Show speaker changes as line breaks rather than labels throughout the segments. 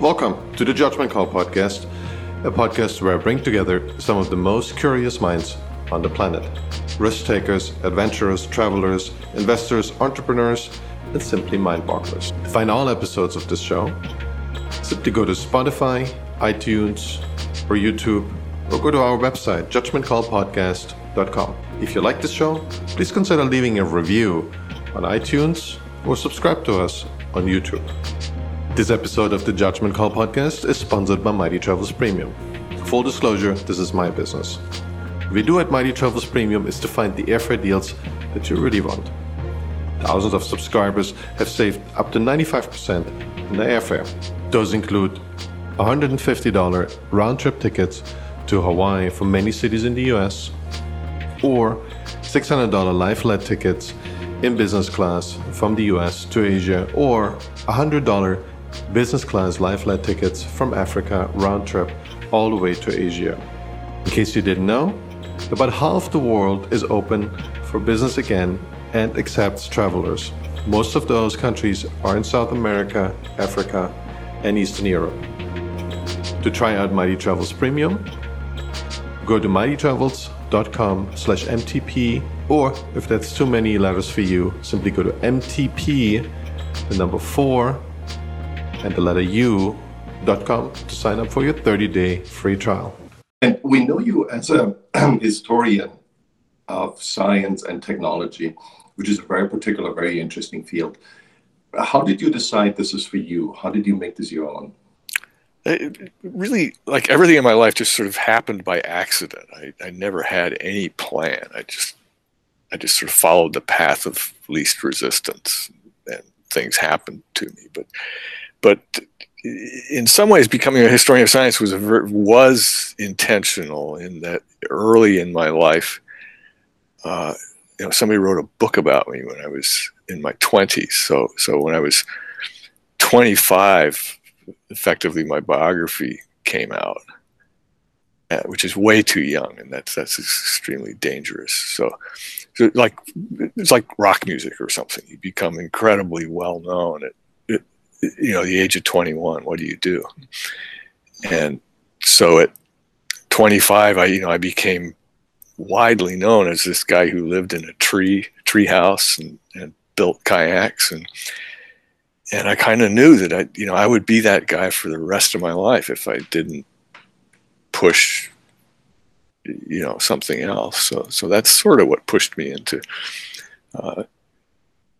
Welcome to the Judgment Call Podcast, a podcast where I bring together some of the most curious minds on the planet risk takers, adventurers, travelers, investors, entrepreneurs, and simply mind bogglers. To find all episodes of this show, simply go to Spotify, iTunes, or YouTube, or go to our website, judgmentcallpodcast.com. If you like this show, please consider leaving a review on iTunes or subscribe to us on YouTube. This episode of the Judgment Call podcast is sponsored by Mighty Travels Premium. Full disclosure, this is my business. What we do at Mighty Travels Premium is to find the airfare deals that you really want. Thousands of subscribers have saved up to 95% in their airfare. Those include $150 round trip tickets to Hawaii from many cities in the US, or $600 life flight tickets in business class from the US to Asia, or $100 business class life flight tickets from Africa round trip all the way to Asia. In case you didn't know, about half the world is open for business again and accepts travelers. Most of those countries are in South America, Africa, and Eastern Europe. To try out Mighty Travels Premium, go to mightytravels.com slash MTP, or if that's too many letters for you, simply go to MTP, the number four, and the letter U.com to sign up for your 30 day free trial. And we know you as a historian of science and technology, which is a very particular, very interesting field. How did you decide this is for you? How did you make this your own?
It really, like everything in my life, just sort of happened by accident. I, I never had any plan. I just, I just sort of followed the path of least resistance, and things happened to me. But, but in some ways, becoming a historian of science was was intentional in that early in my life, uh, you know, somebody wrote a book about me when I was in my twenties. So, so when I was twenty five, effectively my biography came out, uh, which is way too young, and that's that's extremely dangerous. So, so, like it's like rock music or something. You become incredibly well known at you know, the age of 21, what do you do? And so at 25, I, you know, I became widely known as this guy who lived in a tree, tree house and, and built kayaks. And, and I kind of knew that I, you know, I would be that guy for the rest of my life if I didn't push, you know, something else. So, so that's sort of what pushed me into, uh,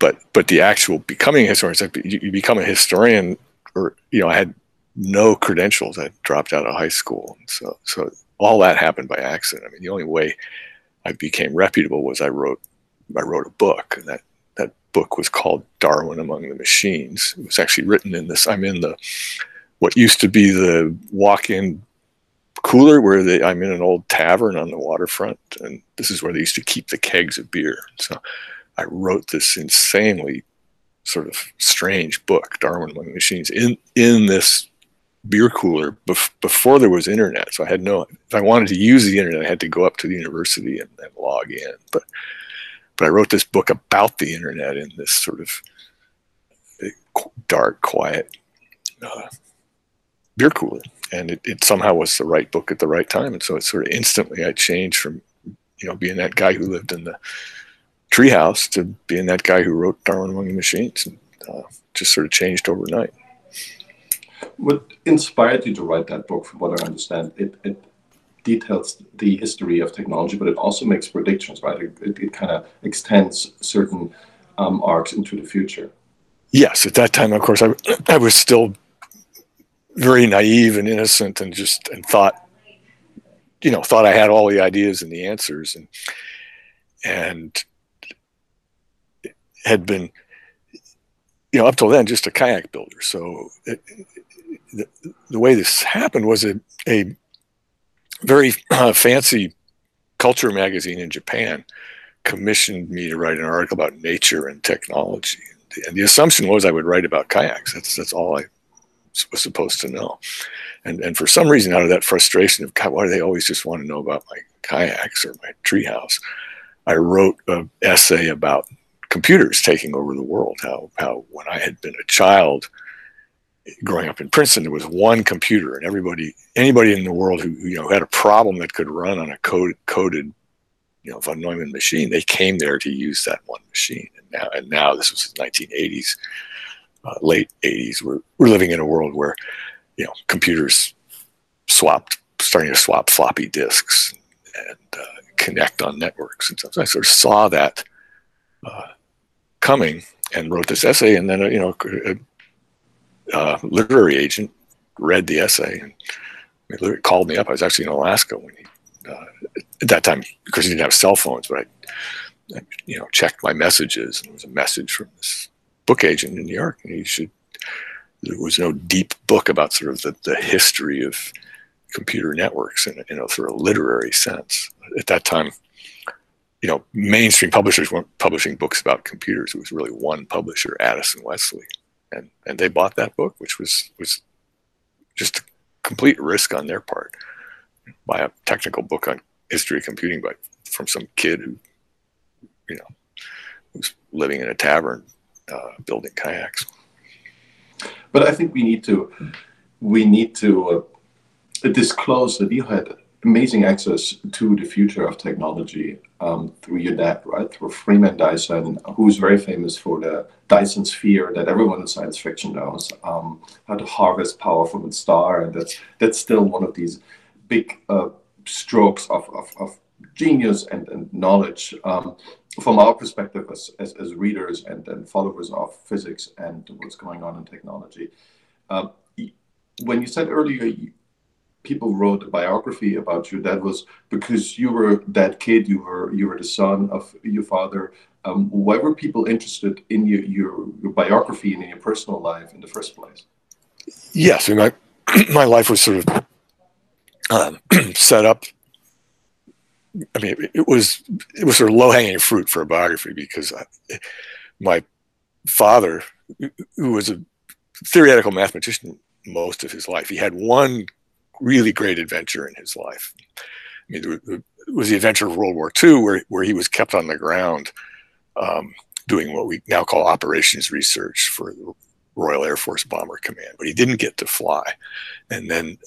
but but the actual becoming a historian, like you, you become a historian, or you know, I had no credentials. I dropped out of high school, so so all that happened by accident. I mean, the only way I became reputable was I wrote I wrote a book, and that that book was called Darwin Among the Machines. It was actually written in this. I'm in the what used to be the walk-in cooler where they, I'm in an old tavern on the waterfront, and this is where they used to keep the kegs of beer. So I wrote this insanely sort of strange book, Darwin Among Machines, in in this beer cooler bef- before there was internet. So I had no. If I wanted to use the internet, I had to go up to the university and, and log in. But but I wrote this book about the internet in this sort of dark, quiet uh, beer cooler, and it, it somehow was the right book at the right time. And so it sort of instantly I changed from you know being that guy who lived in the treehouse to being that guy who wrote Darwin Among the Machines, and uh, just sort of changed overnight.
What inspired you to write that book, from what I understand, it, it details the history of technology, but it also makes predictions, right? It, it, it kind of extends certain um, arcs into the future.
Yes, at that time, of course, I, I was still very naive and innocent, and just and thought, you know, thought I had all the ideas and the answers, and and had been, you know, up till then just a kayak builder. So it, the, the way this happened was a, a very uh, fancy culture magazine in Japan commissioned me to write an article about nature and technology. And the assumption was I would write about kayaks. That's that's all I was supposed to know. And and for some reason, out of that frustration of God, why do they always just want to know about my kayaks or my treehouse? I wrote an essay about computers taking over the world. How how when I had been a child, growing up in Princeton, there was one computer, and everybody, anybody in the world who you know had a problem that could run on a code, coded, you know, von Neumann machine, they came there to use that one machine. And now, and now this was the 1980s, uh, late 80s. We're we're living in a world where, you know, computers swapped, starting to swap floppy disks and uh, connect on networks and. So I sort of saw that uh, coming and wrote this essay, and then uh, you know uh, literary agent read the essay and called me up. I was actually in Alaska when he, uh, at that time because he didn't have cell phones, but I, I, you know, checked my messages and it was a message from this book agent in New York, and he should. There was no deep book about sort of the, the history of computer networks in, in a sort of literary sense. At that time, you know, mainstream publishers weren't publishing books about computers. It was really one publisher, Addison Wesley, and and they bought that book, which was was just a complete risk on their part. Buy a technical book on history of computing by from some kid who, you know, who's living in a tavern uh, building kayaks.
But I think we need to we need to uh, disclose that you had amazing access to the future of technology um, through your dad, right? Through Freeman Dyson, who's very famous for the Dyson sphere that everyone in science fiction knows, um, how to harvest power from a star, and that's that's still one of these big uh, strokes of, of, of, genius and, and knowledge um, from our perspective as, as, as, readers and, and followers of physics and what's going on in technology. Um, when you said earlier people wrote a biography about you. That was because you were that kid you were you were the son of your father. Um, why were people interested in your, your, your biography and in your personal life in the first place?
Yes my my life was sort of um, set up. I mean it was it was sort of low-hanging fruit for a biography because I, my father who was a theoretical mathematician most of his life he had one really great adventure in his life. I mean, it was the adventure of World War II, where, where he was kept on the ground um, doing what we now call operations research for the Royal Air Force Bomber Command, but he didn't get to fly. And then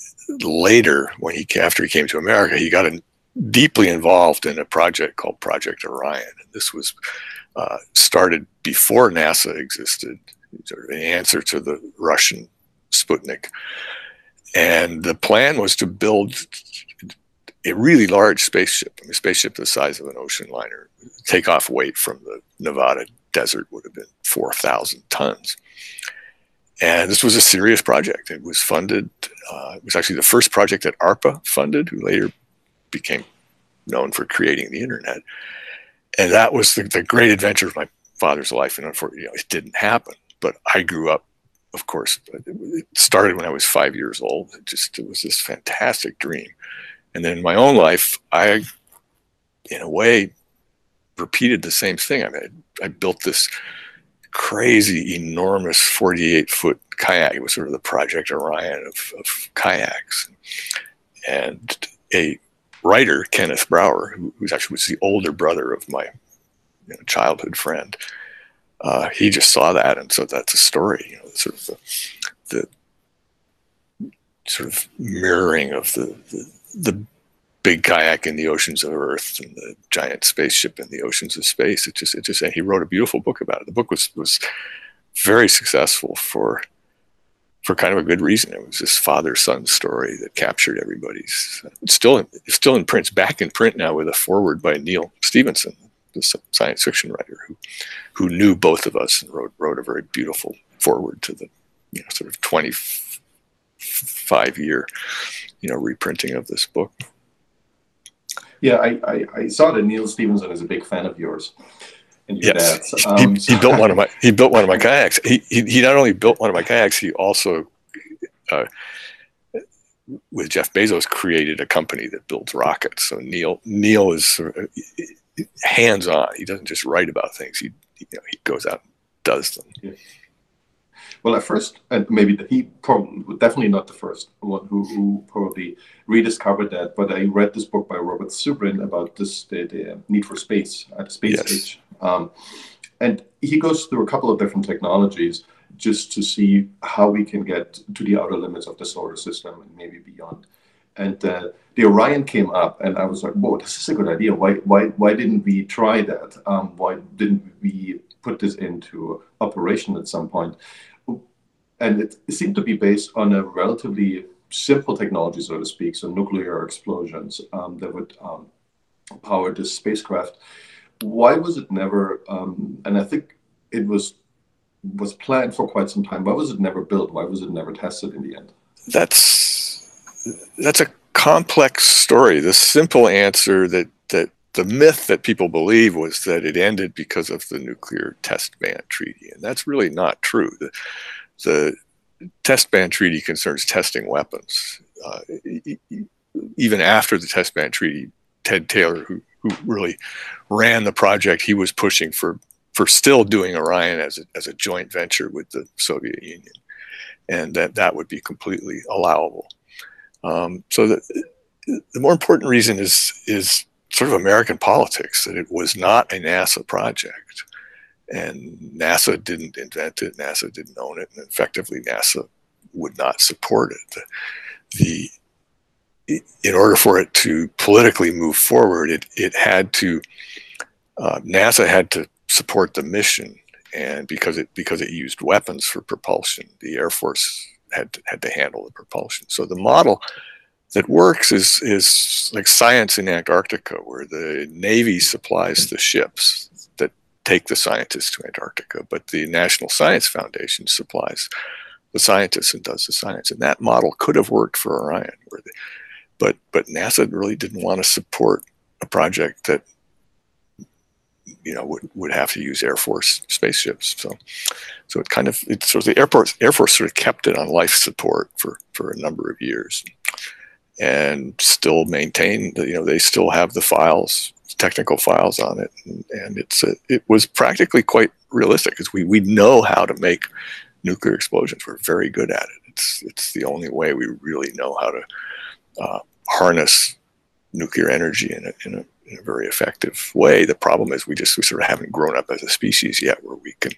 later, when he after he came to America, he got in, deeply involved in a project called Project Orion. And this was uh, started before NASA existed, sort of an answer to the Russian Sputnik. And the plan was to build a really large spaceship, a spaceship the size of an ocean liner. Takeoff weight from the Nevada desert would have been 4,000 tons. And this was a serious project. It was funded, uh, it was actually the first project that ARPA funded, who later became known for creating the internet. And that was the, the great adventure of my father's life. And unfortunately, you know, it didn't happen. But I grew up of course, it started when I was five years old. It just it was this fantastic dream. And then in my own life, I, in a way, repeated the same thing. I mean, I, I built this crazy, enormous 48 foot kayak. It was sort of the Project Orion of, of kayaks. And a writer, Kenneth Brower, who, who actually was the older brother of my you know, childhood friend, uh, he just saw that, and so that's a story. You know, sort of the, the sort of mirroring of the, the, the big kayak in the oceans of Earth and the giant spaceship in the oceans of space. It just it just he wrote a beautiful book about it. The book was was very successful for for kind of a good reason. It was this father son story that captured everybody's. It's still in, it's still in print. It's back in print now with a foreword by Neal Stephenson, the science fiction writer who who knew both of us and wrote wrote a very beautiful foreword to the you know sort of 25 year you know reprinting of this book.
Yeah, I, I, I saw that Neal Stephenson is a big fan of yours.
And yes, um, he, he, built one of my he built one of my kayaks. He, he, he not only built one of my kayaks, he also uh, with Jeff Bezos created a company that builds rockets. So Neil Neal is hands on. He doesn't just write about things. He you know, he goes out and does them. Yeah.
Well, at first, and maybe he probably definitely not the first one who, who probably rediscovered that. But I read this book by Robert Zubrin about this the, the need for space at the space yes. age, um, and he goes through a couple of different technologies. just to see how we can get to the outer limits of the solar system and maybe beyond. And uh, the Orion came up, and I was like, "Whoa, this is a good idea. Why, why, why didn't we try that? Um, why didn't we put this into operation at some point?" And it, it seemed to be based on a relatively simple technology, so to speak, so nuclear explosions um, that would um, power this spacecraft. Why was it never? Um, and I think it was was planned for quite some time. Why was it never built? Why was it never tested in the end?
That's that's a complex story. The simple answer that that the myth that people believe was that it ended because of the nuclear test ban treaty, and that's really not true. The, the test ban treaty concerns testing weapons. Uh, even after the test ban treaty, Ted Taylor, who, who really ran the project, he was pushing for for still doing Orion as a, as a joint venture with the Soviet Union, and that that would be completely allowable. Um, so the, the more important reason is is sort of American politics that it was not a NASA project, and NASA didn't invent it, NASA didn't own it, and effectively NASA would not support it. The, in order for it to politically move forward, it it had to uh, NASA had to support the mission, and because it because it used weapons for propulsion, the Air Force had to, had to handle the propulsion. So the model that works is is like science in Antarctica, where the Navy supplies the ships that take the scientists to Antarctica, but the National Science Foundation supplies the scientists and does the science. And that model could have worked for Orion, but but NASA really didn't want to support a project that you know would, would have to use Air Force spaceships. So so it kind of it sort of the Air Force Air Force sort of kept it on life support for for a number of years, and still maintain you know they still have the files technical files on it and, and it's a, it was practically quite realistic because we we know how to make nuclear explosions. We're very good at it. It's it's the only way we really know how to uh, harness nuclear energy in a, in a in a very effective way. The problem is we just we sort of haven't grown up as a species yet, where we can,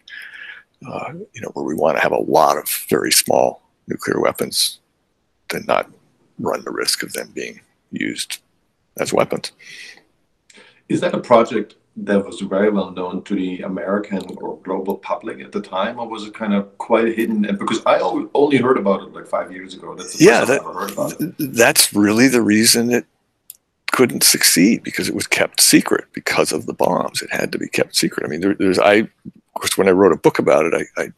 uh, you know, where we want to have a lot of very small nuclear weapons, and not run the risk of them being used as weapons.
Is that a project that was very well known to the American or global public at the time, or was it kind of quite hidden? And because I only heard about it like five years ago.
That's yeah, that, that's really the reason it couldn't succeed because it was kept secret because of the bombs. It had to be kept secret. I mean, there, there's I, of course, when I wrote a book about it, I, I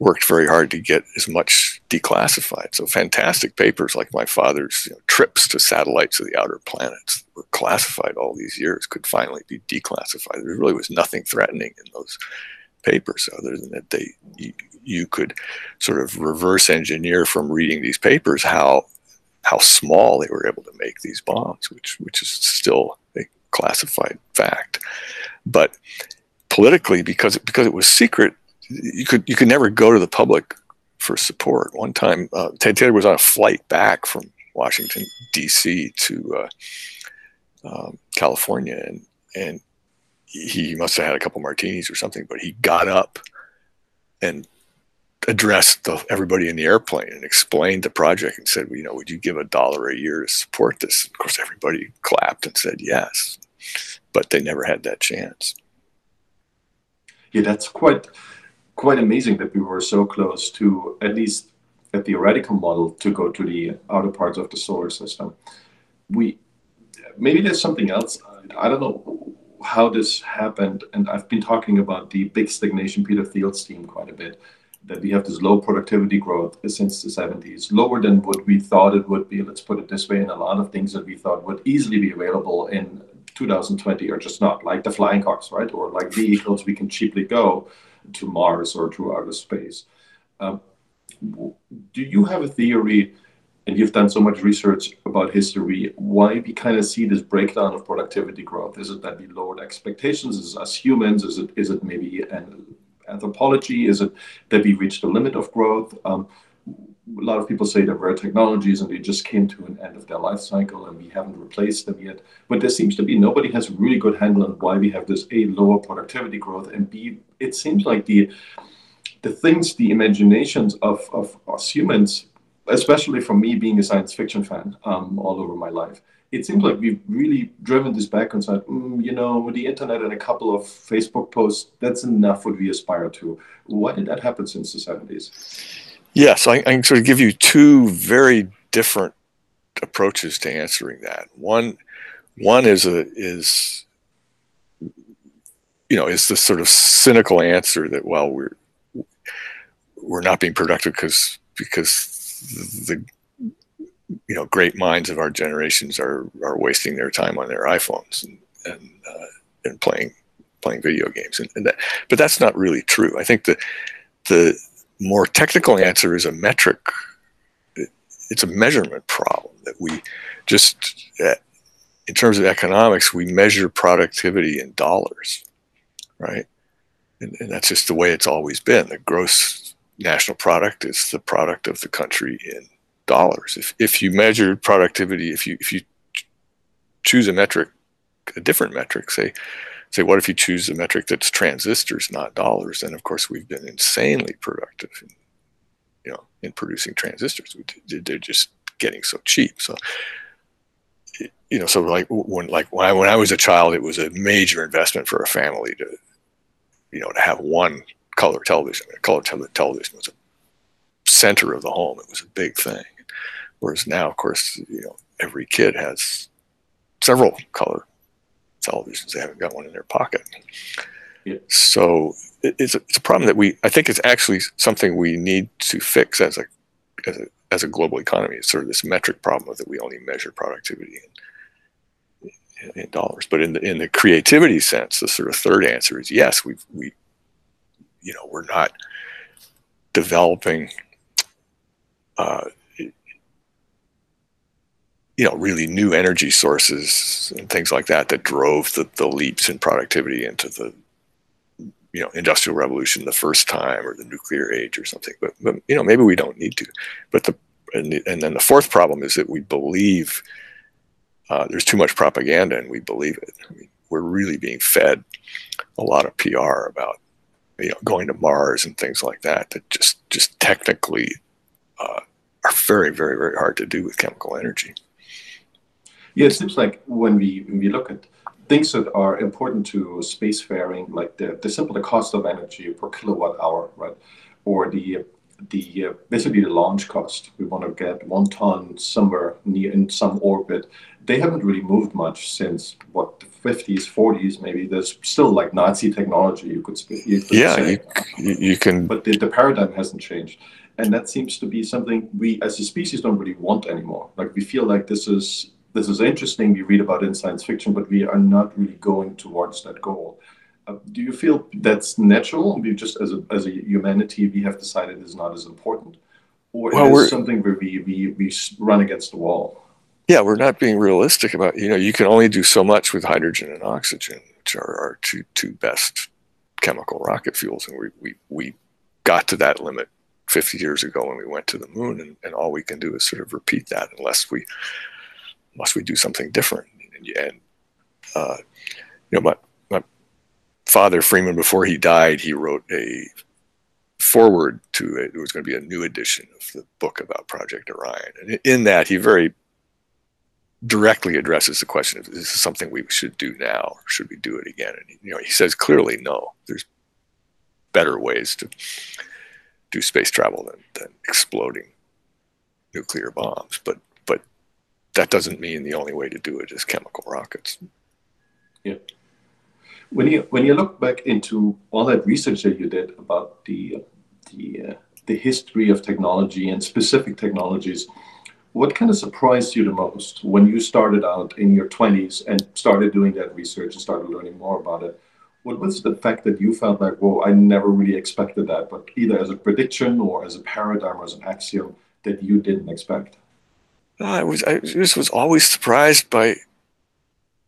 worked very hard to get as much declassified. So fantastic papers like my father's you know, trips to satellites of the outer planets were classified all these years could finally be declassified. There really was nothing threatening in those papers other than that they you, you could sort of reverse engineer from reading these papers how how small they were able to make these bombs, which which is still a classified fact. But politically, because it, because it was secret, you could you could never go to the public for support. One time, uh, Ted Taylor was on a flight back from Washington D.C. to uh, um, California, and and he must have had a couple martinis or something, but he got up and addressed the, everybody in the airplane and explained the project and said, well, you know, would you give a dollar a year to support this? Of course, everybody clapped and said yes, but they never had that chance.
Yeah, that's quite quite amazing that we were so close to at least a theoretical model to go to the outer parts of the solar system. We maybe there's something else. I don't know how this happened, and I've been talking about the big stagnation Peter Thiel's team quite a bit that we have this low productivity growth since the 70s, lower than what we thought it would be. Let's put it this way. And a lot of things that we thought would easily be available in 2020 are just not, like the flying cars, right? Or like vehicles we can cheaply go to Mars or to outer space. Um, do you have a theory? And you've done so much research about history. Why we kind of see this breakdown of productivity growth? Is it that we lowered expectations? As humans? Is it is it maybe an anthropology? Is it that we reached the limit of growth? Um, a lot of people say there were technologies and they just came to an end of their life cycle and we haven't replaced them yet. But there seems to be nobody has a really good handle on why we have this A, lower productivity growth, and B, it seems like the the things, the imaginations of, of us humans, especially for me being a science fiction fan um, all over my life, it seems like we've really driven this back and said, mm, you know, with the internet and a couple of Facebook posts, that's enough what we aspire to. Why did that happen since the 70s?
Yes, I, I can sort of give you two very different approaches to answering that. One, one is a is you know is the sort of cynical answer that well we're we're not being productive because because the you know great minds of our generations are are wasting their time on their iPhones and and, uh, and playing playing video games and, and that, but that's not really true. I think the the more technical answer is a metric. it's a measurement problem that we just uh, in terms of economics we measure productivity in dollars, right? And, and that's just the way it's always been. The gross national product is the product of the country in dollars. If, if you measure productivity, if you if you choose a metric, a different metric, say say what if you choose a metric that's transistors, not dollars? Then of course we've been insanely productive, in, you know, in producing transistors. They're just getting so cheap. So you know, so like when like when I when I was a child, it was a major investment for a family to you know to have one color television. Color television was a center of the home. It was a big thing. Whereas now, of course, you know, every kid has several color televisions. They haven't got one in their pocket. Yeah. So it's a, it's a problem that we, I think it's actually something we need to fix as a, as a, as a global economy. It's sort of this metric problem that we only measure productivity in, in, in dollars. But in the, in the creativity sense, the sort of third answer is yes, we we, you know, we're not developing uh, you know, really new energy sources and things like that that drove the, the leaps in productivity into the, you know, industrial revolution the first time or the nuclear age or something. But, but you know, maybe we don't need to. But the and, the, and then the fourth problem is that we believe uh, there's too much propaganda and we believe it. I mean, we're really being fed a lot of PR about you know going to Mars and things like that that just just technically uh, are very very very hard to do with chemical energy.
Yeah, it seems like when we when we look at things that are important to spacefaring, like the, the simple the cost of energy per kilowatt hour, right, or the the uh, basically the launch cost. We want to get one ton somewhere near in some orbit. They haven't really moved much since what the 50s, 40s, maybe. There's still like Nazi technology. You could, you
could yeah, say. You, you can.
But the, the paradigm hasn't changed, and that seems to be something we as a species don't really want anymore. Like we feel like this is this is interesting. We read about it in science fiction, but we are not really going towards that goal. Uh, do you feel that's natural? We just as a as a humanity, we have decided is not as important, or well, is something where we, we we run against the wall?
Yeah, we're not being realistic about. You know, you can only do so much with hydrogen and oxygen, which are our two two best chemical rocket fuels, and we we we got to that limit 50 years ago when we went to the moon, and, and all we can do is sort of repeat that unless we must we do something different? And, uh, you know, my, my father Freeman, before he died, he wrote a foreword to it. It was going to be a new edition of the book about Project Orion, and in that he very directly addresses the question: Is this something we should do now, or should we do it again? And you know, he says clearly, no. There's better ways to do space travel than, than exploding nuclear bombs. But that doesn't mean the only way to do it is chemical rockets.
Yeah. When you when you look back into all that research that you did about the the uh, the history of technology and specific technologies, what kind of surprised you the most when you started out in your 20s and started doing that research and started learning more about it? What was the fact that you felt like, whoa, I never really expected that, but either as a prediction or as a paradigm or as an axiom that you didn't expect?
I was I just was always surprised by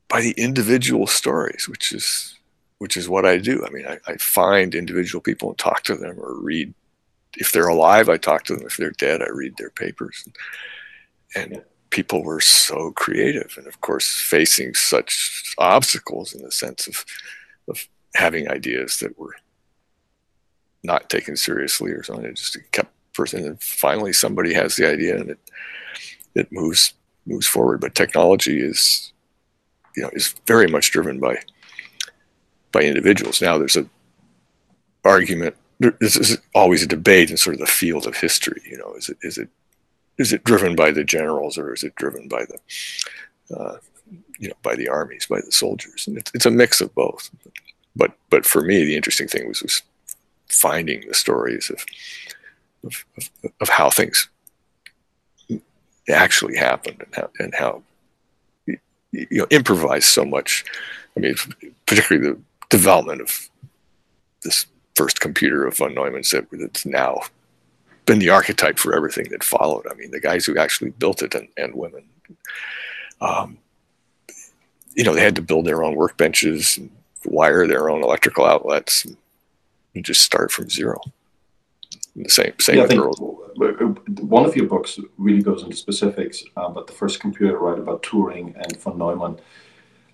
by the individual stories, which is which is what I do. I mean, I, I, find individual people and talk to them, or read if they're alive. I talk to them. If they're dead, I read their papers. And, and people were so creative, and of course, facing such obstacles in the sense of of having ideas that were not taken seriously or something. It just kept person, and finally somebody has the idea, and it it moves moves forward. But technology is, you know, is very much driven by by individuals. Now there's a argument. This is always a debate in sort of the field of history. You know, is it is it is it driven by the generals or is it driven by the uh, you know by the armies by the soldiers and it's, it's a mix of both but but for me the interesting thing was, was finding the stories of, of of, of how things actually happened and how and how you know improvised so much i mean particularly the development of this first computer of von neumann's that it's now been the archetype for everything that followed. I mean, the guys who actually built it and, and women, um, you know, they had to build their own workbenches, and wire their own electrical outlets, and just start from zero. The same, same.
Yeah, I think one of your books really goes into specifics, uh, but the first computer right about Turing and von Neumann.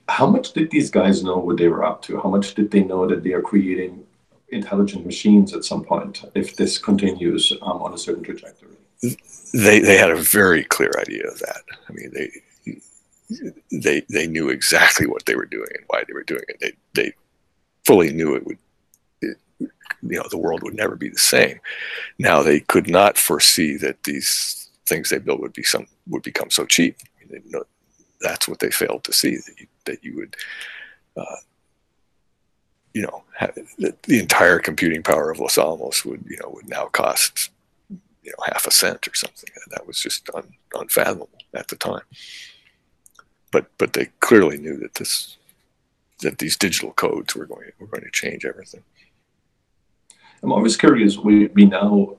How much did these guys know what they were up to? How much did they know that they are creating intelligent machines at some point if this continues um, on a certain trajectory.
They they had a very clear idea of that. I mean, they they they knew exactly what they were doing and why they were doing it. They they fully knew it would. You know, the world would never be the same. Now they could not foresee that these things they built would be some would become so cheap. I mean, know, that's what they failed to see that you, that you would uh, you know, the, the, entire computing power of Los Alamos would, you know, would now cost, you know, half a cent or something. That was just un, unfathomable at the time. But but they clearly knew that this that these digital codes were going were going to change everything.
I'm always curious. We we now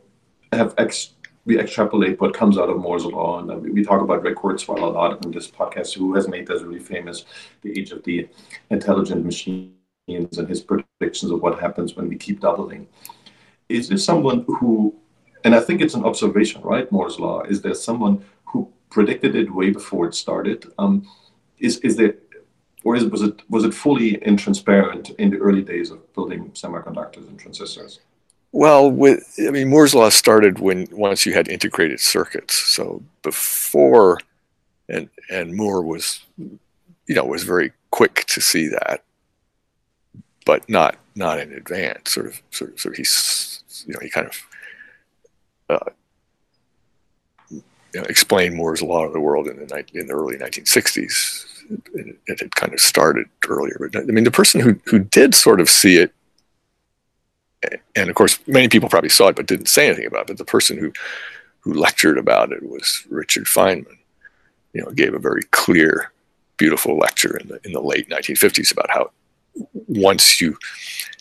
have ex, we extrapolate what comes out of Moore's law, and we talk about Ray Kurzweil a lot in this podcast, who has made this really famous, the age of the intelligent machines and his predictions of what happens when we keep doubling. Is there someone who, and I think it's an observation, right? Moore's law. Is there someone who predicted it way before it started? Um, is is there, or is, was it was it fully intransparent in the early days of building semiconductors and transistors?
Well, with I mean, Moore's law started when once you had integrated circuits. So before, and and Moore was, you know, was very quick to see that but not not in advance. Sort of, sort of, sort of he's you know he kind of uh, explained Moore's law of the world in the in the early 1960s. It, it had kind of started earlier, but I mean the person who who did sort of see it, and of course many people probably saw it but didn't say anything about it. But the person who who lectured about it was Richard Feynman. You know, gave a very clear, beautiful lecture in the in the late 1950s about how once you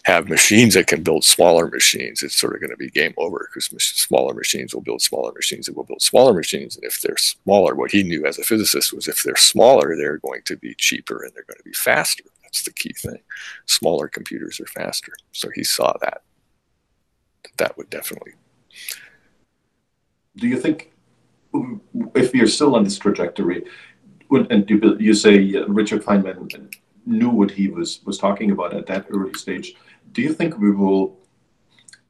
have machines that can build smaller machines, it's sort of going to be game over because smaller machines will build smaller machines that will build smaller machines. And if they're smaller, what he knew as a physicist was if they're smaller, they're going to be cheaper and they're going to be faster. That's the key thing. Smaller computers are faster. So he saw that. That would definitely.
Do you think if you're still on this trajectory, and you say Richard Feynman knew what he was was talking about at that early stage. Do you think we will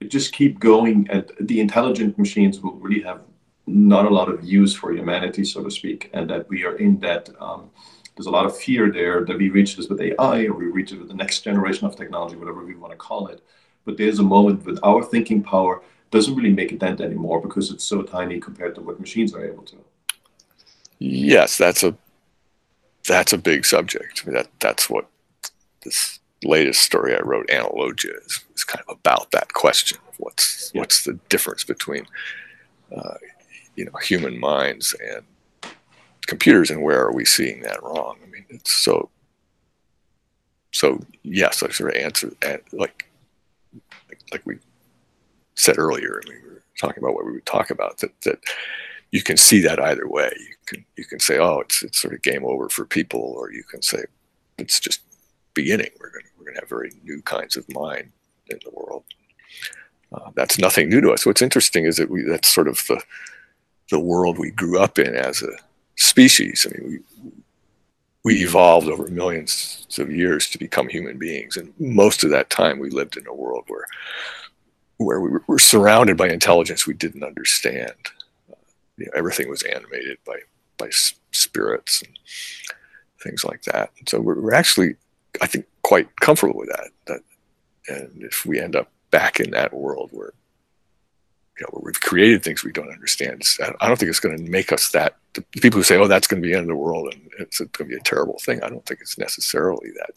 just keep going and the intelligent machines will really have not a lot of use for humanity, so to speak, and that we are in that um, there's a lot of fear there that we reach this with AI or we reach it with the next generation of technology, whatever we want to call it. But there's a moment with our thinking power doesn't really make a dent anymore because it's so tiny compared to what machines are able to.
Yes, that's a that's a big subject. I mean, that that's what this latest story I wrote, Analogia, is, is kind of about that question of what's yeah. what's the difference between uh, you know human minds and computers, and where are we seeing that wrong? I mean, it's so so yes, I sort of answered like like we said earlier, and we were talking about what we would talk about that that you can see that either way. You can you can say, oh, it's it's sort of game over for people, or you can say it's just beginning. We're going we're to have very new kinds of mind in the world. Uh, that's nothing new to us. What's interesting is that we that's sort of the the world we grew up in as a species. I mean, we we evolved over millions of years to become human beings, and most of that time we lived in a world where where we were surrounded by intelligence we didn't understand. You know, everything was animated by by spirits and things like that. And so we're, we're actually, I think, quite comfortable with that. That, and if we end up back in that world where you know, where we've created things we don't understand. I don't think it's going to make us that. The people who say, "Oh, that's going to be the end of the world and it's going to be a terrible thing," I don't think it's necessarily that.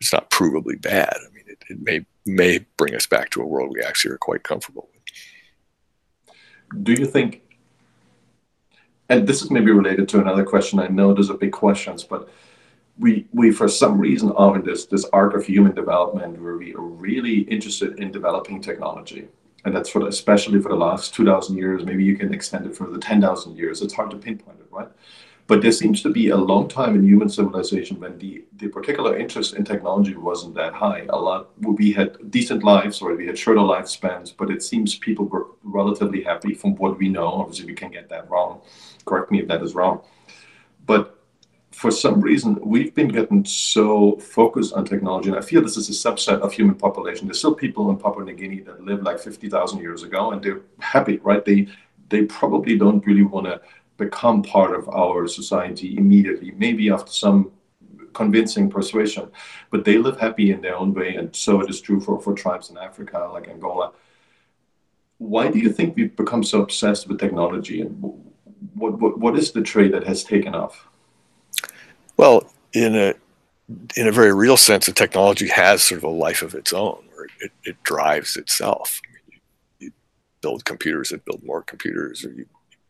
It's not provably bad. I mean, it, it may may bring us back to a world we actually are quite comfortable with.
Do you think? And this is maybe related to another question. I know those are big questions, but we we for some reason are in this this arc of human development where we are really interested in developing technology and that's for the, especially for the last 2000 years. Maybe you can extend it for the 10000 years. It's hard to pinpoint it right? But there seems to be a long time in human civilization when the, the particular interest in technology wasn't that high. A lot we had decent lives or we had shorter lifespans but it seems people were relatively happy from what we know. Obviously we can get that wrong. Correct me if that is wrong. But for some reason, we've been getting so focused on technology, and I feel this is a subset of human population. There's still people in Papua New Guinea that live like 50,000 years ago, and they're happy, right? They they probably don't really want to become part of our society immediately. Maybe after some convincing persuasion, but they live happy in their own way, and so it is true for for tribes in Africa, like Angola. Why do you think we've become so obsessed with technology, and what what, what is the trait that has taken off?
Well, in a in a very real sense, the technology has sort of a life of its own, where it, it drives itself. I mean, you, you, build computers that build more computers, or you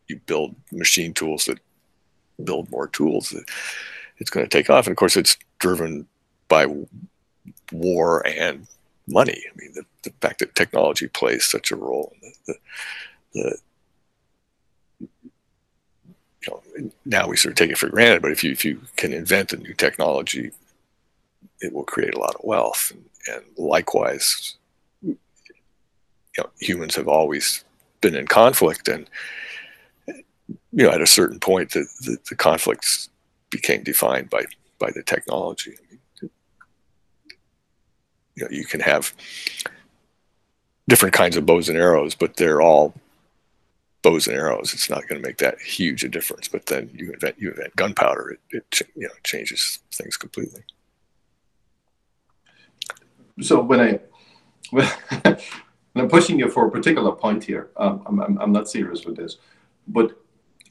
you build machine tools that build more tools. It's going to take off, and of course, it's driven by war and money. I mean, the, the fact that technology plays such a role, the, the, know, now we sort of take it for granted, but if you if you can invent a new technology, it will create a lot of wealth. And, and likewise, you know, humans have always been in conflict, and you know, at a certain point, the, the, the conflicts became defined by by the technology. I mean, you know, you can have different kinds of bows and arrows, but they're all bows and arrows, it's not going to make that huge a difference. But then you invent you invent gunpowder, it, it you know changes things completely.
So when I when I'm pushing you for a particular point here, um, I'm, I'm I'm not serious with this, but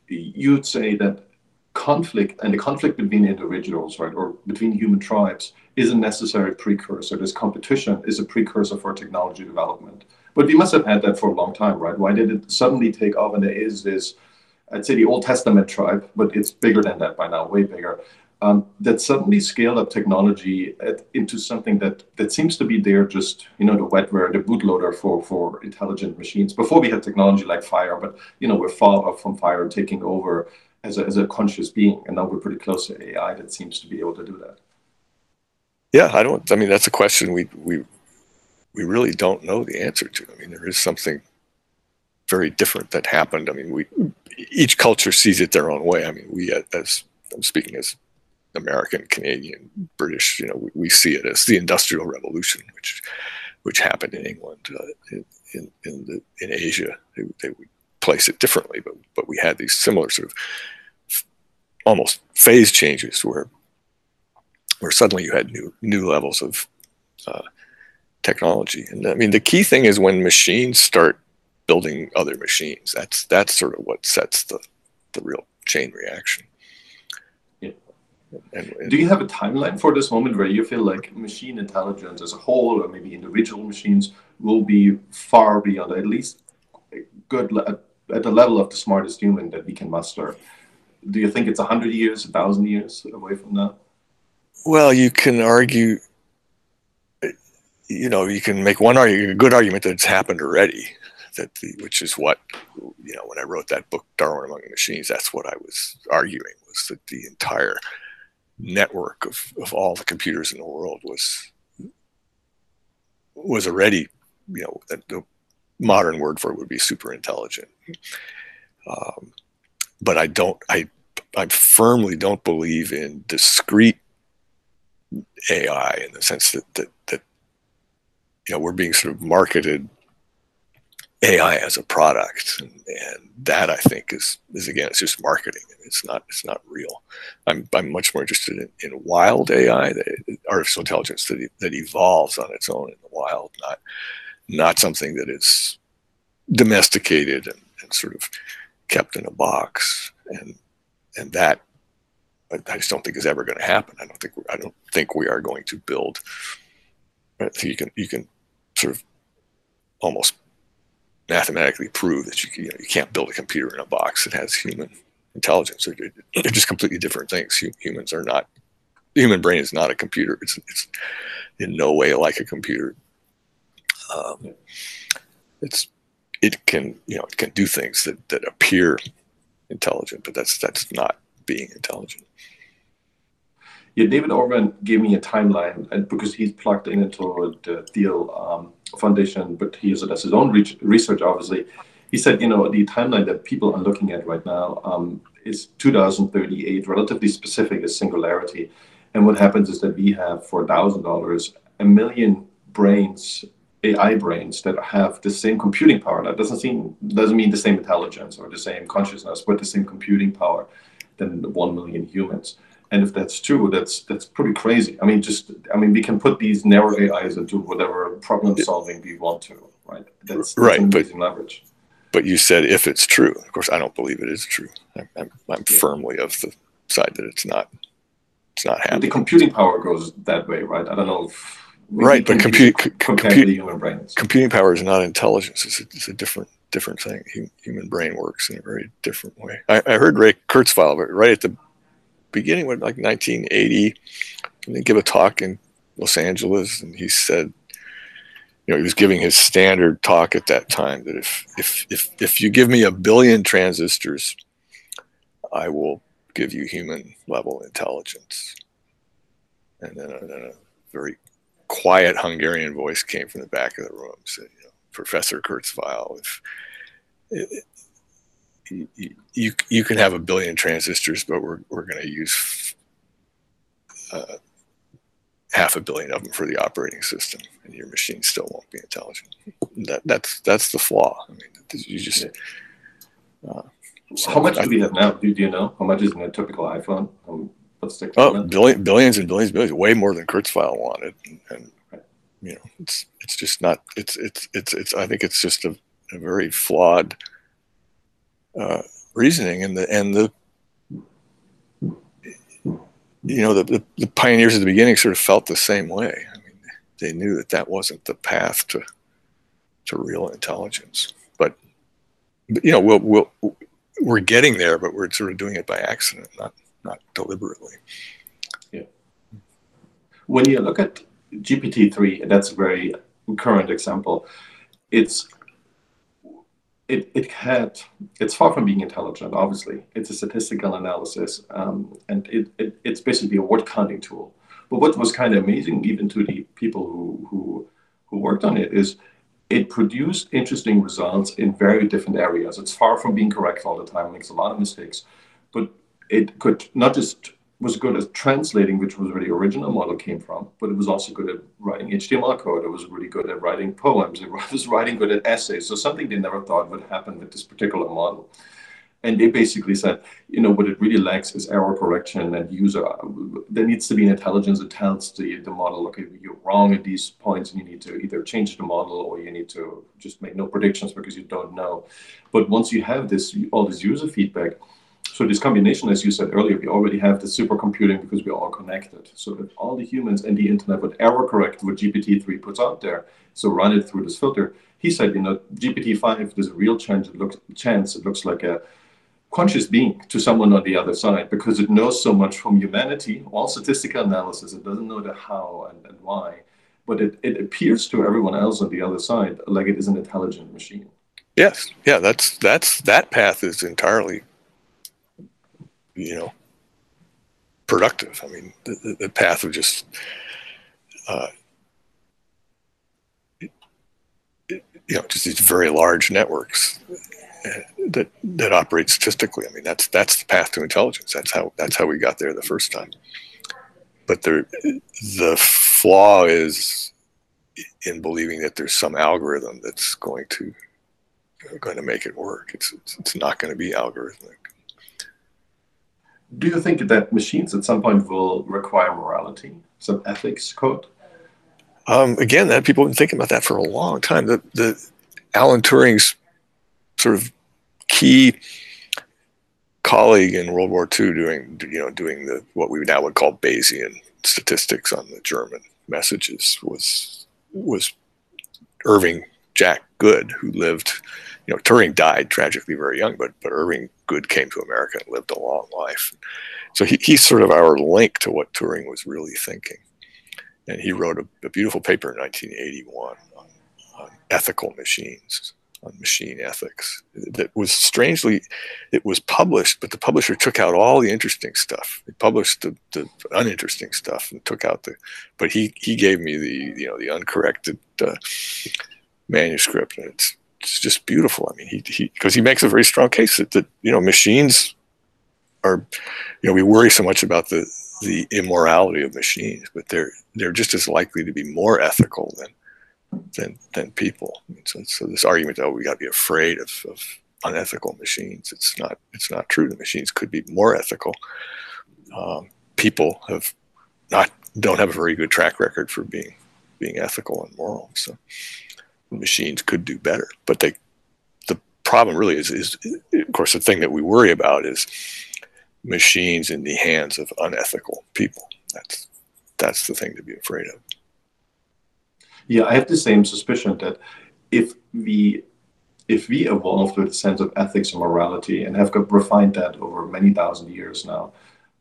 you'd say that conflict and the conflict between individuals, right, or between human tribes, is a necessary precursor. This competition is a precursor for technology development. But we must have had that for a long time, right? Why did it suddenly take off? And there is this, I'd say the Old Testament tribe, but it's bigger than that by now, way bigger. Um, that suddenly scaled up technology at, into something that that seems to be there just you know the wetware the bootloader for for intelligent machines before we had technology like fire but you know we're far from fire taking over as a, as a conscious being and now we're pretty close to ai that seems to be able to do that
yeah i don't i mean that's a question we we we really don't know the answer to. I mean, there is something very different that happened. I mean, we each culture sees it their own way. I mean, we as I'm speaking as American, Canadian, British, you know, we, we see it as the Industrial Revolution, which which happened in England, uh, in in in, the, in Asia. They, they would place it differently, but but we had these similar sort of almost phase changes where where suddenly you had new new levels of uh, technology. And I mean, the key thing is when machines start building other machines. That's that's sort of what sets the the real chain reaction.
Yeah. And, and, Do you have a timeline for this moment where you feel like machine intelligence as a whole, or maybe individual machines, will be far beyond at least good at the level of the smartest human that we can muster? Do you think it's a hundred years, a thousand years away from that?
Well, you can argue you know, you can make one argument, a good argument that it's happened already, that the, which is what, you know, when I wrote that book, Darwin Among the Machines, that's what I was arguing was that the entire network of, of all the computers in the world was was already, you know, the modern word for it would be super intelligent. Um, but I don't, I, I firmly don't believe in discrete AI in the sense that, that, that you know we're being sort of marketed AI as a product, and, and, that I think is is again it's just marketing. It's not it's not real. I'm I'm much more interested in, in wild AI, artificial intelligence that that evolves on its own in the wild, not not something that is domesticated and, and sort of kept in a box. And and that I just don't think is ever going to happen. I don't think I don't think we are going to build. You can you can sort of almost mathematically prove that you, you, know, you can't build a computer in a box that has human intelligence. They're, they're just completely different things. Humans are not. The human brain is not a computer. It's it's in no way like a computer. Um, it's it can you know it can do things that that appear intelligent, but that's that's not being intelligent.
Yeah, David Orban gave me a timeline because he's plugged in into the Thiel um, Foundation, but he uses it as his own research, obviously. He said, you know, the timeline that people are looking at right now um, is 2038, relatively specific as singularity. And what happens is that we have, for $1,000, a million brains AI brains that have the same computing power. That doesn't seem doesn't mean the same intelligence or the same consciousness, but the same computing power than the one million humans. And if that's true, that's that's pretty crazy. I mean, just I mean, we can put these narrow AIs into whatever problem solving we want to, right? That's, that's
right,
but, leverage.
But you said if it's true. Of course, I don't believe it is true. I'm, I'm, I'm yeah. firmly of the side that it's not. It's not happening.
The computing power goes that way, right? I don't know if
right but compute, compute computing power is not intelligence it's a, it's a different different thing human brain works in a very different way i, I heard ray kurzweil right at the beginning with like 1980 and give a talk in los angeles and he said you know he was giving his standard talk at that time that if if if, if you give me a billion transistors i will give you human level intelligence and then a, then a very quiet Hungarian voice came from the back of the room. Said, you know, Professor Kurzweil, if you, you, you can have a billion transistors, but we're, we're going to use uh, half a billion of them for the operating system, and your machine still won't be intelligent. That that's that's the flaw. I mean, you just.
Uh, so how much I, do we have now? Do, do you know how much is in a typical iPhone? Um,
Let's take oh, billion, billions and billions, billions, way more than Kurzweil wanted, and, and you know, it's it's just not. It's it's it's it's. I think it's just a, a very flawed uh, reasoning, and the and the you know the, the, the pioneers at the beginning sort of felt the same way. I mean, they knew that that wasn't the path to to real intelligence, but, but you know, we'll, we'll we're getting there, but we're sort of doing it by accident, not not deliberately.
Yeah. When you look at GPT-3, and that's a very current example, it's it, it had it's far from being intelligent obviously. It's a statistical analysis um, and it, it, it's basically a word counting tool. But what was kind of amazing even to the people who who who worked on it is it produced interesting results in very different areas. It's far from being correct all the time makes a lot of mistakes but it could not just was good at translating, which was where the original model came from, but it was also good at writing HTML code. It was really good at writing poems. It was writing good at essays. So something they never thought would happen with this particular model. And they basically said, you know, what it really lacks is error correction and user. There needs to be an intelligence that tells the, the model, okay, you're wrong at these points, and you need to either change the model or you need to just make no predictions because you don't know. But once you have this, all this user feedback, so this combination, as you said earlier, we already have the supercomputing because we're all connected. So if all the humans and the internet would error correct what GPT-3 puts out there, so run it through this filter, he said, you know, GPT-5, there's a real chance it looks chance it looks like a conscious being to someone on the other side because it knows so much from humanity, all statistical analysis. It doesn't know the how and, and why, but it, it appears to everyone else on the other side like it is an intelligent machine.
Yes, yeah, that's that's that path is entirely you know, productive. I mean, the, the path of just, uh, you know, just these very large networks uh, that that operate statistically. I mean, that's that's the path to intelligence. That's how that's how we got there the first time. But the the flaw is in believing that there's some algorithm that's going to going to make it work. It's, it's, it's not going to be algorithmic.
Do you think that machines at some point will require morality, some ethics code?
Um, again, that people have been thinking about that for a long time. The, the Alan Turing's sort of key colleague in World War II doing you know doing the what we now would call Bayesian statistics on the German messages was was Irving Jack Good, who lived, you know, Turing died tragically very young, but but Irving Good came to America and lived a long life. So he, he's sort of our link to what Turing was really thinking. And he wrote a, a beautiful paper in 1981 on, on ethical machines on machine ethics that was strangely it was published but the publisher took out all the interesting stuff it published the, the uninteresting stuff and took out the but he he gave me the you know the uncorrected uh, manuscript and it's it's just beautiful i mean he because he makes a very strong case that, that you know machines are you know we worry so much about the the immorality of machines but they're they're just as likely to be more ethical than than than people. So, so this argument, oh, we got to be afraid of, of unethical machines. It's not. It's not true. The machines could be more ethical. Um, people have not don't have a very good track record for being being ethical and moral. So machines could do better, but they. The problem really is is of course the thing that we worry about is machines in the hands of unethical people. That's that's the thing to be afraid of.
Yeah, I have the same suspicion that if we if we evolved with a sense of ethics and morality and have refined that over many thousand years now,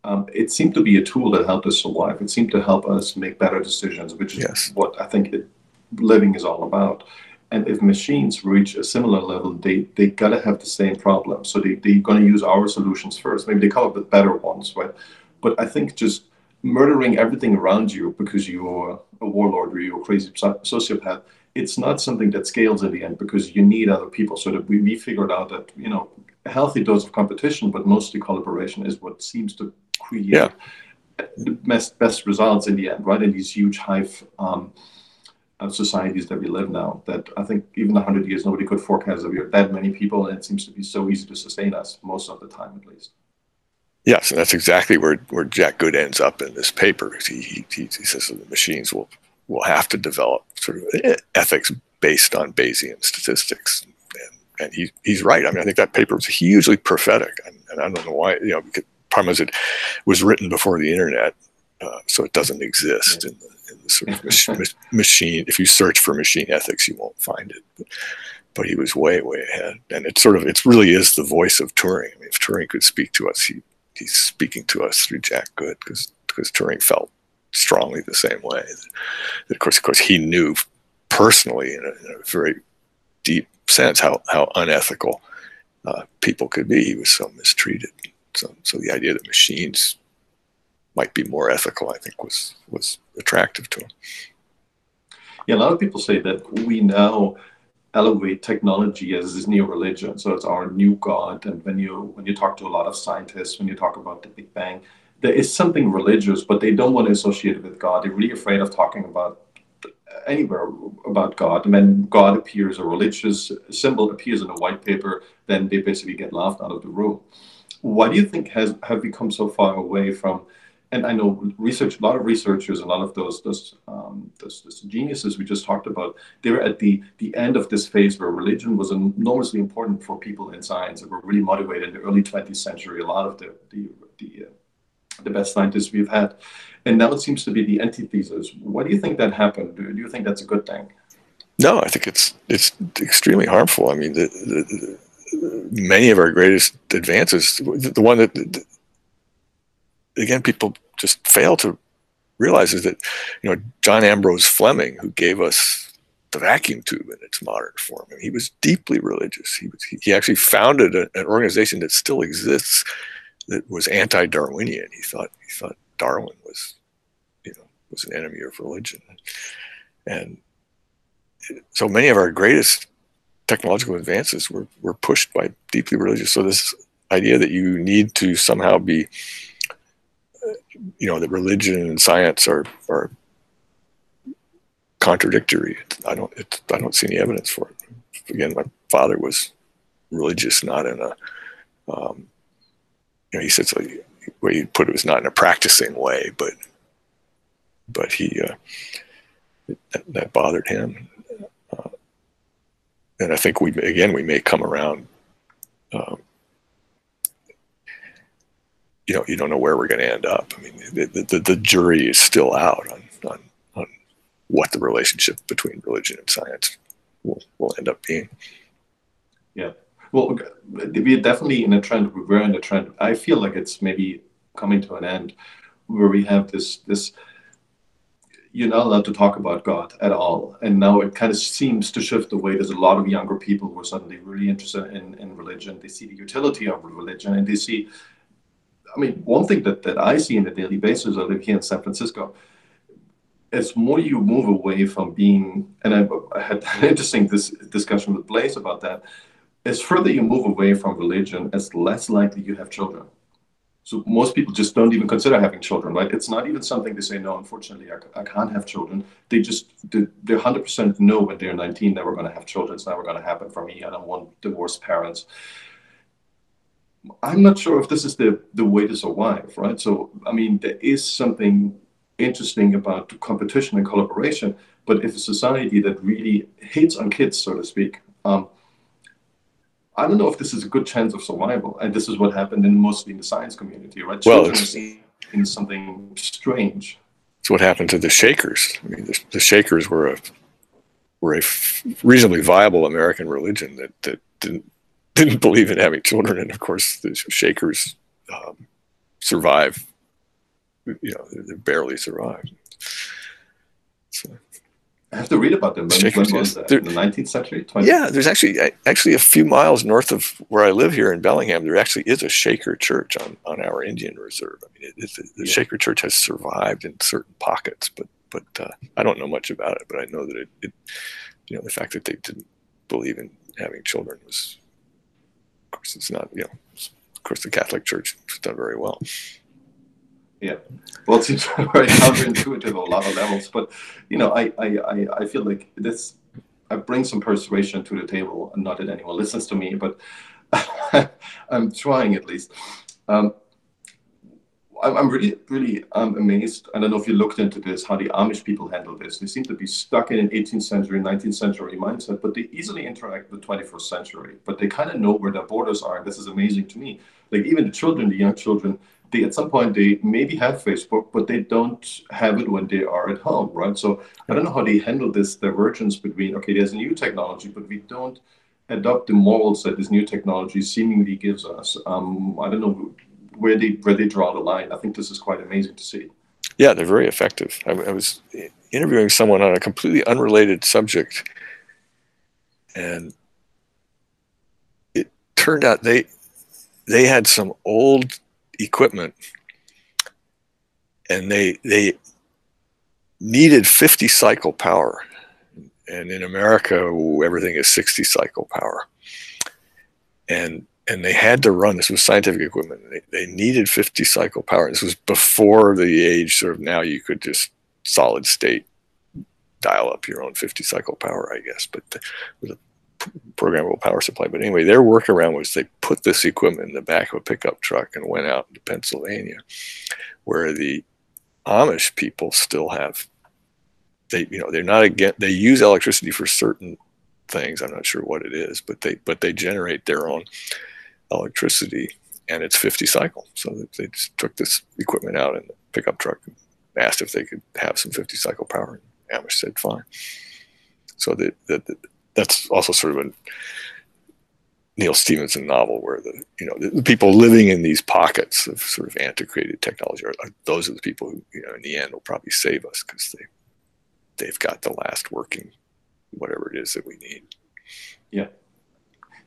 um, it seemed to be a tool that helped us survive. It seemed to help us make better decisions, which is yes. what I think it, living is all about. And if machines reach a similar level, they they gotta have the same problem. So they they're gonna use our solutions first. Maybe they come up with better ones, right? But I think just murdering everything around you because you're a warlord or you're a crazy sociopath, it's not something that scales in the end because you need other people. So that we, we figured out that, you know, a healthy dose of competition, but mostly collaboration is what seems to create yeah. the best, best results in the end, right? In these huge hive um, societies that we live now, that I think even 100 years, nobody could forecast that we are that many people and it seems to be so easy to sustain us most of the time, at least.
Yes, and that's exactly where, where Jack Good ends up in this paper. He, he, he says that the machines will, will have to develop sort of ethics based on Bayesian statistics. And, and he, he's right. I mean, I think that paper was hugely prophetic. And, and I don't know why, you know, because problem is it was written before the internet, uh, so it doesn't exist the, in the sort of machine. If you search for machine ethics, you won't find it. But, but he was way, way ahead. And it sort of, it really is the voice of Turing. I mean, if Turing could speak to us, he he's speaking to us through Jack Good because because Turing felt strongly the same way. That, of course, of course, he knew personally in a, in a very deep sense how how unethical uh, people could be. He was so mistreated. So so the idea that machines might be more ethical, I think, was was attractive to them.
Yeah, a lot of people say that we now elevate technology as this new religion. So it's our new God. And when you when you talk to a lot of scientists, when you talk about the Big Bang, there is something religious, but they don't want to associate it with God. They're really afraid of talking about anywhere about God. And when God appears, a religious symbol appears in a white paper, then they basically get laughed out of the room. Why do you think has have become so far away from and I know research, a lot of researchers, a lot of those those, um, those, those geniuses we just talked about, they were at the the end of this phase where religion was enormously important for people in science and were really motivated in the early 20th century. A lot of the the the, uh, the best scientists we've had, and now it seems to be the antithesis. Why do you think that happened? Do, you think that's a good thing?
No, I think it's it's extremely harmful. I mean, the, the, the many of our greatest advances, the one that again, people just fail to realize is that, you know, John Ambrose Fleming, who gave us the vacuum tube in its modern form, I mean, he was deeply religious. He was, he actually founded a, an organization that still exists that was anti-Darwinian. He thought he thought Darwin was, you know, was an enemy of religion, and so many of our greatest technological advances were, were pushed by deeply religious. So this idea that you need to somehow be you know that religion and science are are contradictory. I don't it, I don't see any evidence for it. Again, my father was religious, not in a, um, you know, he said so. Where he put it was not in a practicing way, but but he uh, that, that, bothered him, uh, and I think we again we may come around. Um, you know, you don't know where we're going to end up. I mean, the, the, the jury is still out on, on, on what the relationship between religion and science will, will end up being.
Yeah. Well, we're definitely in a trend. We're in a trend. I feel like it's maybe coming to an end where we have this this you're not allowed to talk about God at all. And now it kind of seems to shift away. There's a lot of younger people who are suddenly really interested in, in religion. They see the utility of religion and they see, I mean, one thing that, that I see on a daily basis, I live here in San Francisco, as more you move away from being, and I, I had an interesting this discussion with Blaise about that, as further you move away from religion, as less likely you have children. So most people just don't even consider having children, right? It's not even something they say, no, unfortunately, I, I can't have children. They just, they, they 100% know when they're 19, never going to have children. It's never going to happen for me. I don't want divorced parents. I'm not sure if this is the, the way to survive, right? So, I mean, there is something interesting about competition and collaboration, but if a society that really hates on kids, so to speak, um, I don't know if this is a good chance of survival. And this is what happened in mostly in the science community, right?
Well, Children
in something strange.
It's what happened to the Shakers. I mean, the, the Shakers were a were a f- reasonably viable American religion that that didn't didn't believe in having children, and of course the Shakers um, survive. You know, they barely survived. So.
I have to read about them. When, when was that? In the 19th century? 20th?
Yeah, there's actually actually a few miles north of where I live here in Bellingham. There actually is a Shaker church on, on our Indian reserve. I mean, it, it, the yeah. Shaker church has survived in certain pockets, but but uh, I don't know much about it. But I know that it, it, you know, the fact that they didn't believe in having children was, of course, it's not. You know, of course, the Catholic Church has done very well.
Yeah, well, it seems very counterintuitive on a lot of levels, but you know, I, I, I feel like this. I bring some persuasion to the table, and not that anyone listens to me, but I'm trying at least. Um, I'm really, really um, amazed. I don't know if you looked into this, how the Amish people handle this. They seem to be stuck in an 18th century, 19th century mindset, but they easily interact with the 21st century. But they kind of know where their borders are. This is amazing to me. Like even the children, the young children, they at some point they maybe have Facebook, but they don't have it when they are at home, right? So I don't know how they handle this divergence between okay, there's a new technology, but we don't adopt the morals that this new technology seemingly gives us. Um, I don't know where they where they draw the line. I think this is quite amazing to see.
Yeah, they're very effective. I, I was interviewing someone on a completely unrelated subject, and it turned out they they had some old equipment and they they needed 50 cycle power and in america everything is 60 cycle power and and they had to run this was scientific equipment they, they needed 50 cycle power this was before the age sort of now you could just solid state dial up your own 50 cycle power i guess but the, with a programmable power supply. But anyway, their workaround was they put this equipment in the back of a pickup truck and went out to Pennsylvania, where the Amish people still have they you know they're not again they use electricity for certain things. I'm not sure what it is, but they but they generate their own electricity and it's 50 cycle. So they just took this equipment out in the pickup truck and asked if they could have some 50 cycle power. And Amish said fine. So the, the, the that's also sort of a Neal Stephenson novel where the you know the, people living in these pockets of sort of antiquated technology are, are, those are the people who you know in the end will probably save us because they they've got the last working whatever it is that we need.
Yeah.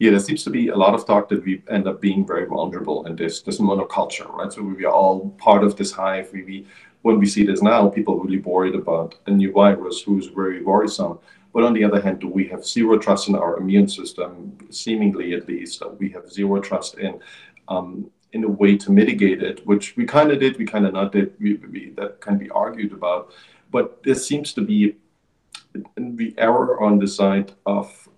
Yeah, there seems to be a lot of talk that we end up being very vulnerable in this this monoculture, right? So we are all part of this hive. We, we when we see this now, people really worried about a new virus who's very worrisome but on the other hand, do we have zero trust in our immune system, seemingly at least? We have zero trust in um, in a way to mitigate it, which we kind of did, we kind of not did. We, we, that can be argued about, but there seems to be the error on the side of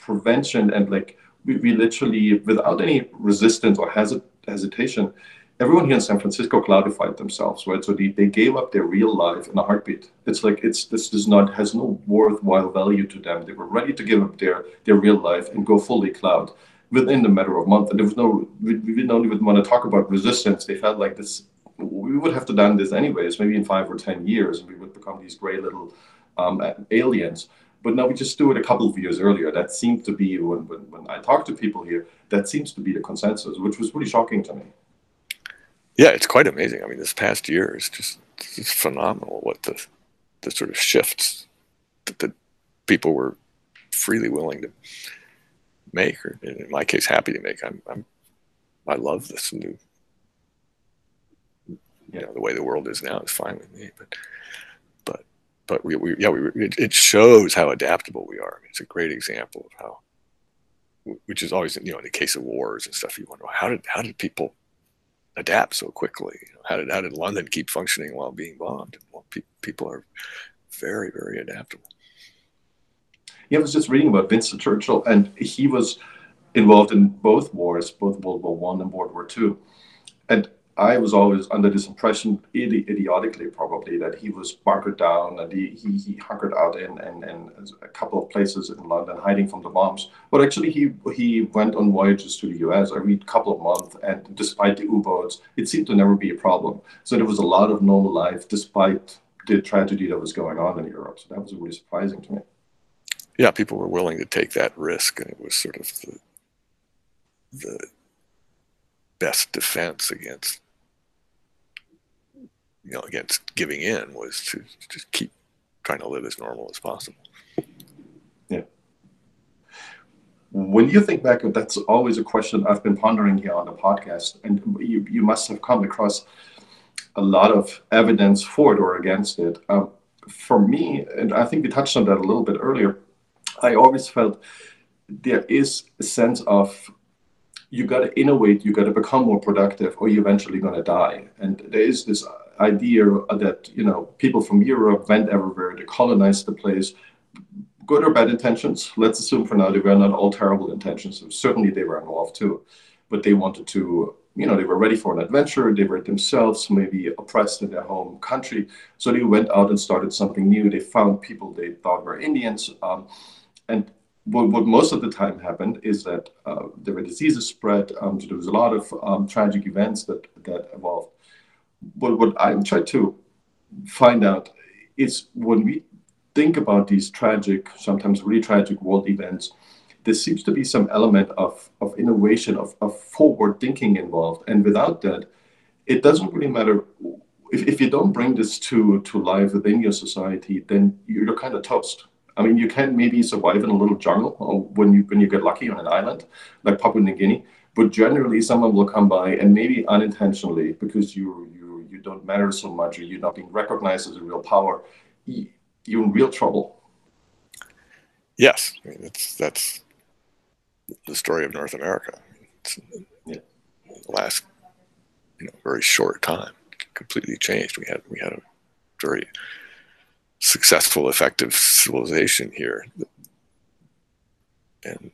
prevention and like we, we literally without any resistance or hesit- hesitation everyone here in san francisco cloudified themselves right? So they, they gave up their real life in a heartbeat. It's like it's this does not has no worthwhile value to them. They were ready to give up their their real life and go fully cloud within a matter of month. and there was no we, we don't even want to talk about resistance. They felt like this we would have to done this anyways maybe in five or ten years and we would become these gray little um, aliens but now we just do it a couple of years earlier. That seemed to be when, when, when I talk to people here, that seems to be the consensus, which was really shocking to me.
Yeah, it's quite amazing. I mean, this past year is just it's phenomenal what the the sort of shifts that, people were freely willing to make, or in my case, happy to make. I'm, I'm I love this new. You know, the way the world is now is fine with me, but but we, we yeah, we, it, shows how adaptable we are. I mean, it's a great example of how, which is always, you know, in the case of wars and stuff, you wonder how did how did people adapt so quickly? how did how did London keep functioning while being bombed? Well, pe- people are very very adaptable.
Yeah, I was just reading about Winston Churchill, and he was involved in both wars, both World War One and World War Two, and I was always under this impression, idi- idiotically probably, that he was bunkered down and he, he, he hunkered out in, in, in, a couple of places in London, hiding from the bombs. But actually, he he went on voyages to the US every couple of months, and despite the U-boats, it seemed to never be a problem. So there was a lot of normal life despite the tragedy that was going on in Europe. So that was really surprising to me.
Yeah, people were willing to take that risk, and it was sort of the the best defense against you know, against giving in was to just keep trying to live as normal as possible.
Yeah. When you think back, that's always a question I've been pondering here on the podcast, and you, you must have come across a lot of evidence for it or against it. Um, for me, and I think we touched on that a little bit earlier, I always felt there is a sense of you got to innovate, you got to become more productive, or you're eventually going to die. And there is this idea that you know people from Europe went everywhere, they colonized the place. Good or bad intentions. Let's assume for now they were not all terrible intentions. Certainly they were involved too, but they wanted to. You know, they were ready for an adventure. They were themselves maybe oppressed in their home country, so they went out and started something new. They found people they thought were Indians, um, and what, what, most of the time happened is that uh, there were diseases spread. Um, there was a lot of um, tragic events that that evolved But what I'm trying to find out is when we think about these tragic, sometimes really tragic world events, there seems to be some element of, of innovation, of, of forward thinking involved. And without that, it doesn't really matter. If, if you don't bring this to, to life within your society, then you're kind of toast. I mean, you can maybe survive in a little jungle uh, when you when you get lucky on an island like Papua New Guinea, but generally someone will come by and maybe unintentionally because you you you don't matter so much or you're not being recognized as a real power, you're in real trouble.
Yes, I mean, that's that's the story of North America. Yeah. last you know very short time, completely changed. We had we had a very successful, effective civilization here, and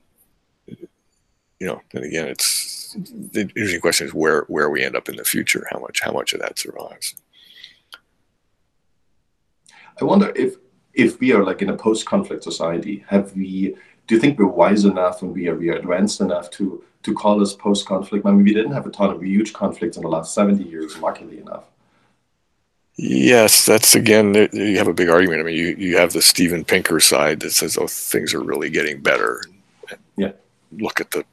you know, and again, it's the interesting question is where where we end up in the future. How much how much of that survives?
I wonder if if we are like in a post-conflict society, have we? Do you think we're wise enough and we are we are advanced enough to to call this post-conflict? I mean, we didn't have a ton of huge conflicts in the last seventy years, luckily enough.
Yes, that's again. You have a big argument. I mean, you you have the Steven Pinker side that says, "Oh, things are really getting better."
Yeah.
Look at the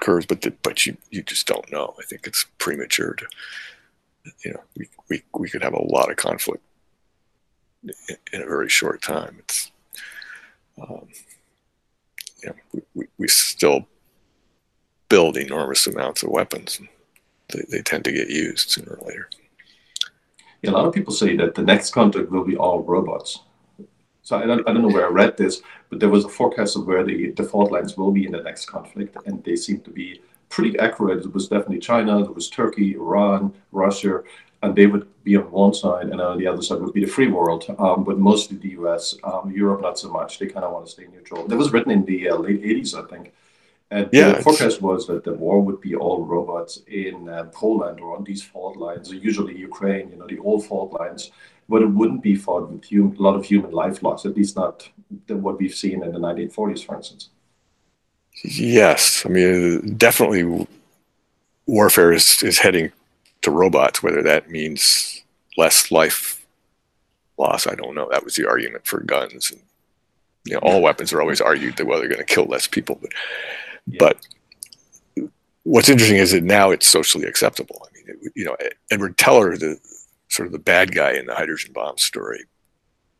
curves, but the, but you you just don't know. I think it's premature to you know we we we could have a lot of conflict in, in a very short time. It's um, you know we, we, we still build enormous amounts of weapons. They, they tend to get used sooner or later.
A lot of people say that the next conflict will be all robots. So I don't, I don't know where I read this, but there was a forecast of where the default lines will be in the next conflict, and they seem to be pretty accurate. It was definitely China, there was Turkey, Iran, Russia, and they would be on one side, and on the other side would be the free world, um, but mostly the US. Um, Europe, not so much. They kind of want to stay neutral. That was written in the uh, late 80s, I think. And
Yeah,
the forecast was that the war would be all robots in uh, Poland or on these fault lines, usually Ukraine, you know, the old fault lines, but it wouldn't be fought with hum- a lot of human life loss, at least not than what we've seen in the 1940s, for instance.
Yes, I mean definitely warfare is, is heading to robots. Whether that means less life loss, I don't know. That was the argument for guns, and you know, all weapons are always argued that well they're going to kill less people. But But what's interesting is that now it's socially acceptable. I mean, it, you know, Edward Teller, the sort of the bad guy in the hydrogen bomb story,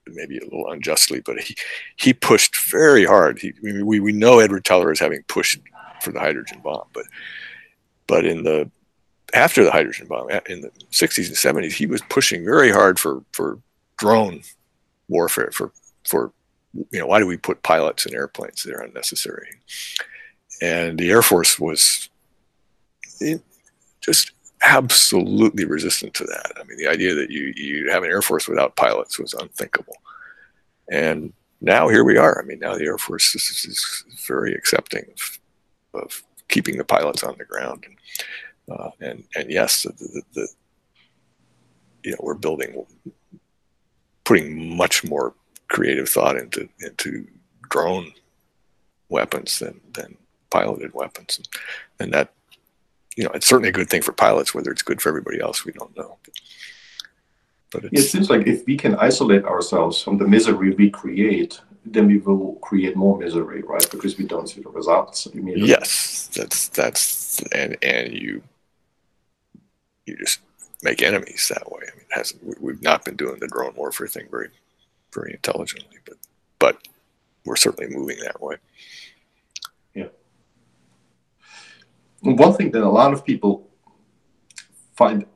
maybe a little unjustly, but he he pushed very hard. He, we, we we know Edward Teller is having pushed for the hydrogen bomb, but but in the after the hydrogen bomb in the 60s and 70s, he was pushing very hard for for drone warfare for for you know why do we put pilots in airplanes? They're unnecessary, and the Air Force was just absolutely resistant to that. I mean, the idea that you you have an Air Force without pilots was unthinkable. And now here we are. I mean, now the Air Force is, is very accepting of, of keeping the pilots on the ground. And uh, and, and yes, the, the, the you know we're building, putting much more creative thought into into drone weapons than than piloted weapons, and, and that you know it's certainly a good thing for pilots. Whether it's good for everybody else, we don't know. But, but
It seems like if we can isolate ourselves from the misery we create, then we will create more misery, right? Because we don't see the results immediately.
yes, that's that's and and you you just make enemies that way. I mean, it hasn't we- we've not been doing the drone warfare thing very very intelligently, but but we're certainly moving that way.
And One thing that a lot of people find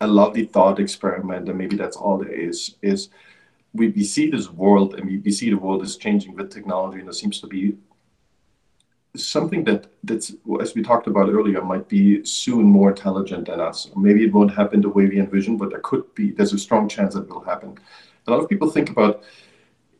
a lovely thought experiment, and maybe that's all there is, is we, we see this world and we, we see the world is changing with technology, and there seems to be something that that's as we talked about earlier might be soon more intelligent than us. Maybe it won't happen the way we envision, but there could be. There's a strong chance that it will happen. A lot of people think about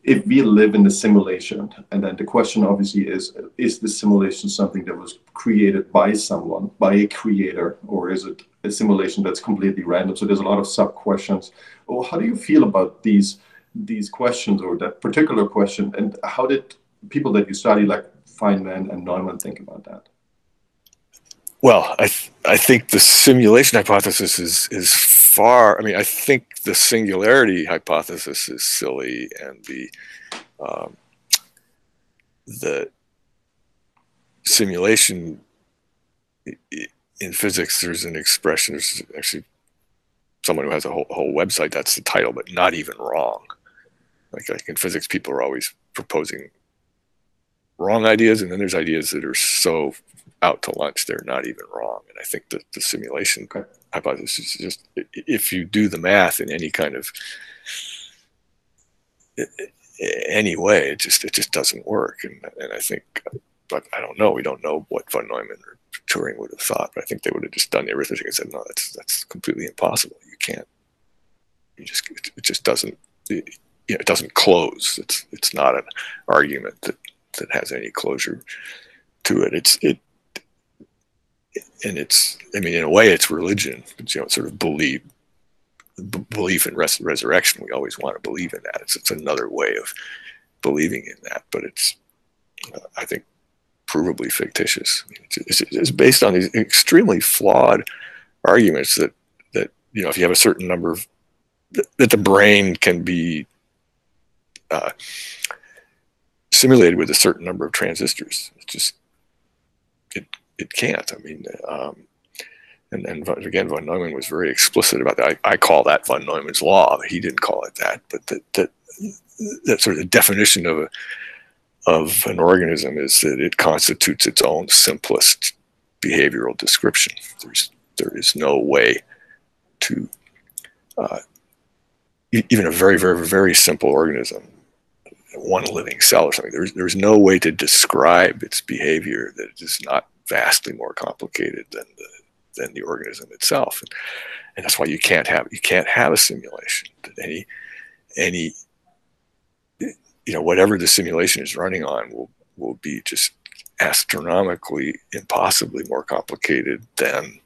if we live in the simulation, and then the question obviously is: Is the simulation something that was created by someone, by a creator, or is it a simulation that's completely random? So there's a lot of sub questions. Well, how do you feel about these these questions or that particular question, and how did people that you study, like Feynman and Neumann, think about that?
Well, I th- I think the simulation hypothesis is is far. I mean, I think the singularity hypothesis is silly, and the um, the simulation in physics. There's an expression. There's actually someone who has a whole, whole website. That's the title, but not even wrong. Like, like in physics, people are always proposing wrong ideas, and then there's ideas that are so out to lunch, they're not even wrong. And I think that the simulation
Okay.
hypothesis is just if you do the math in any kind of any way, it just it just doesn't work. And and I think, but I don't know. We don't know what von Neumann or Turing would have thought, but I think they would have just done the arithmetic and said, no, that's that's completely impossible. You can't. You just it it just doesn't. It, you know, it doesn't close. It's it's not an argument that that has any closure to it. It's it and it's i mean in a way it's religion it's you know sort of belief b- belief in res- resurrection. We always want to believe in that. It's, it's another way of believing in that but it's uh, i think provably fictitious. It's, it's, it's based on these extremely flawed arguments that that you know if you have a certain number of that, that the brain can be uh, simulated with a certain number of transistors. It's just it can't. I mean, um, and, and again, von Neumann was very explicit about that. I, I call that von Neumann's law. He didn't call it that, but that that that sort of definition of a, of an organism is that it constitutes its own simplest behavioral description. There's there is no way to uh, even a very very very simple organism, one living cell or something. There's there's no way to describe its behavior that is not vastly more complicated than the than the organism itself. And, and that's why you can't have you can't have a simulation any any you know whatever the simulation is running on will will be just astronomically impossibly more complicated than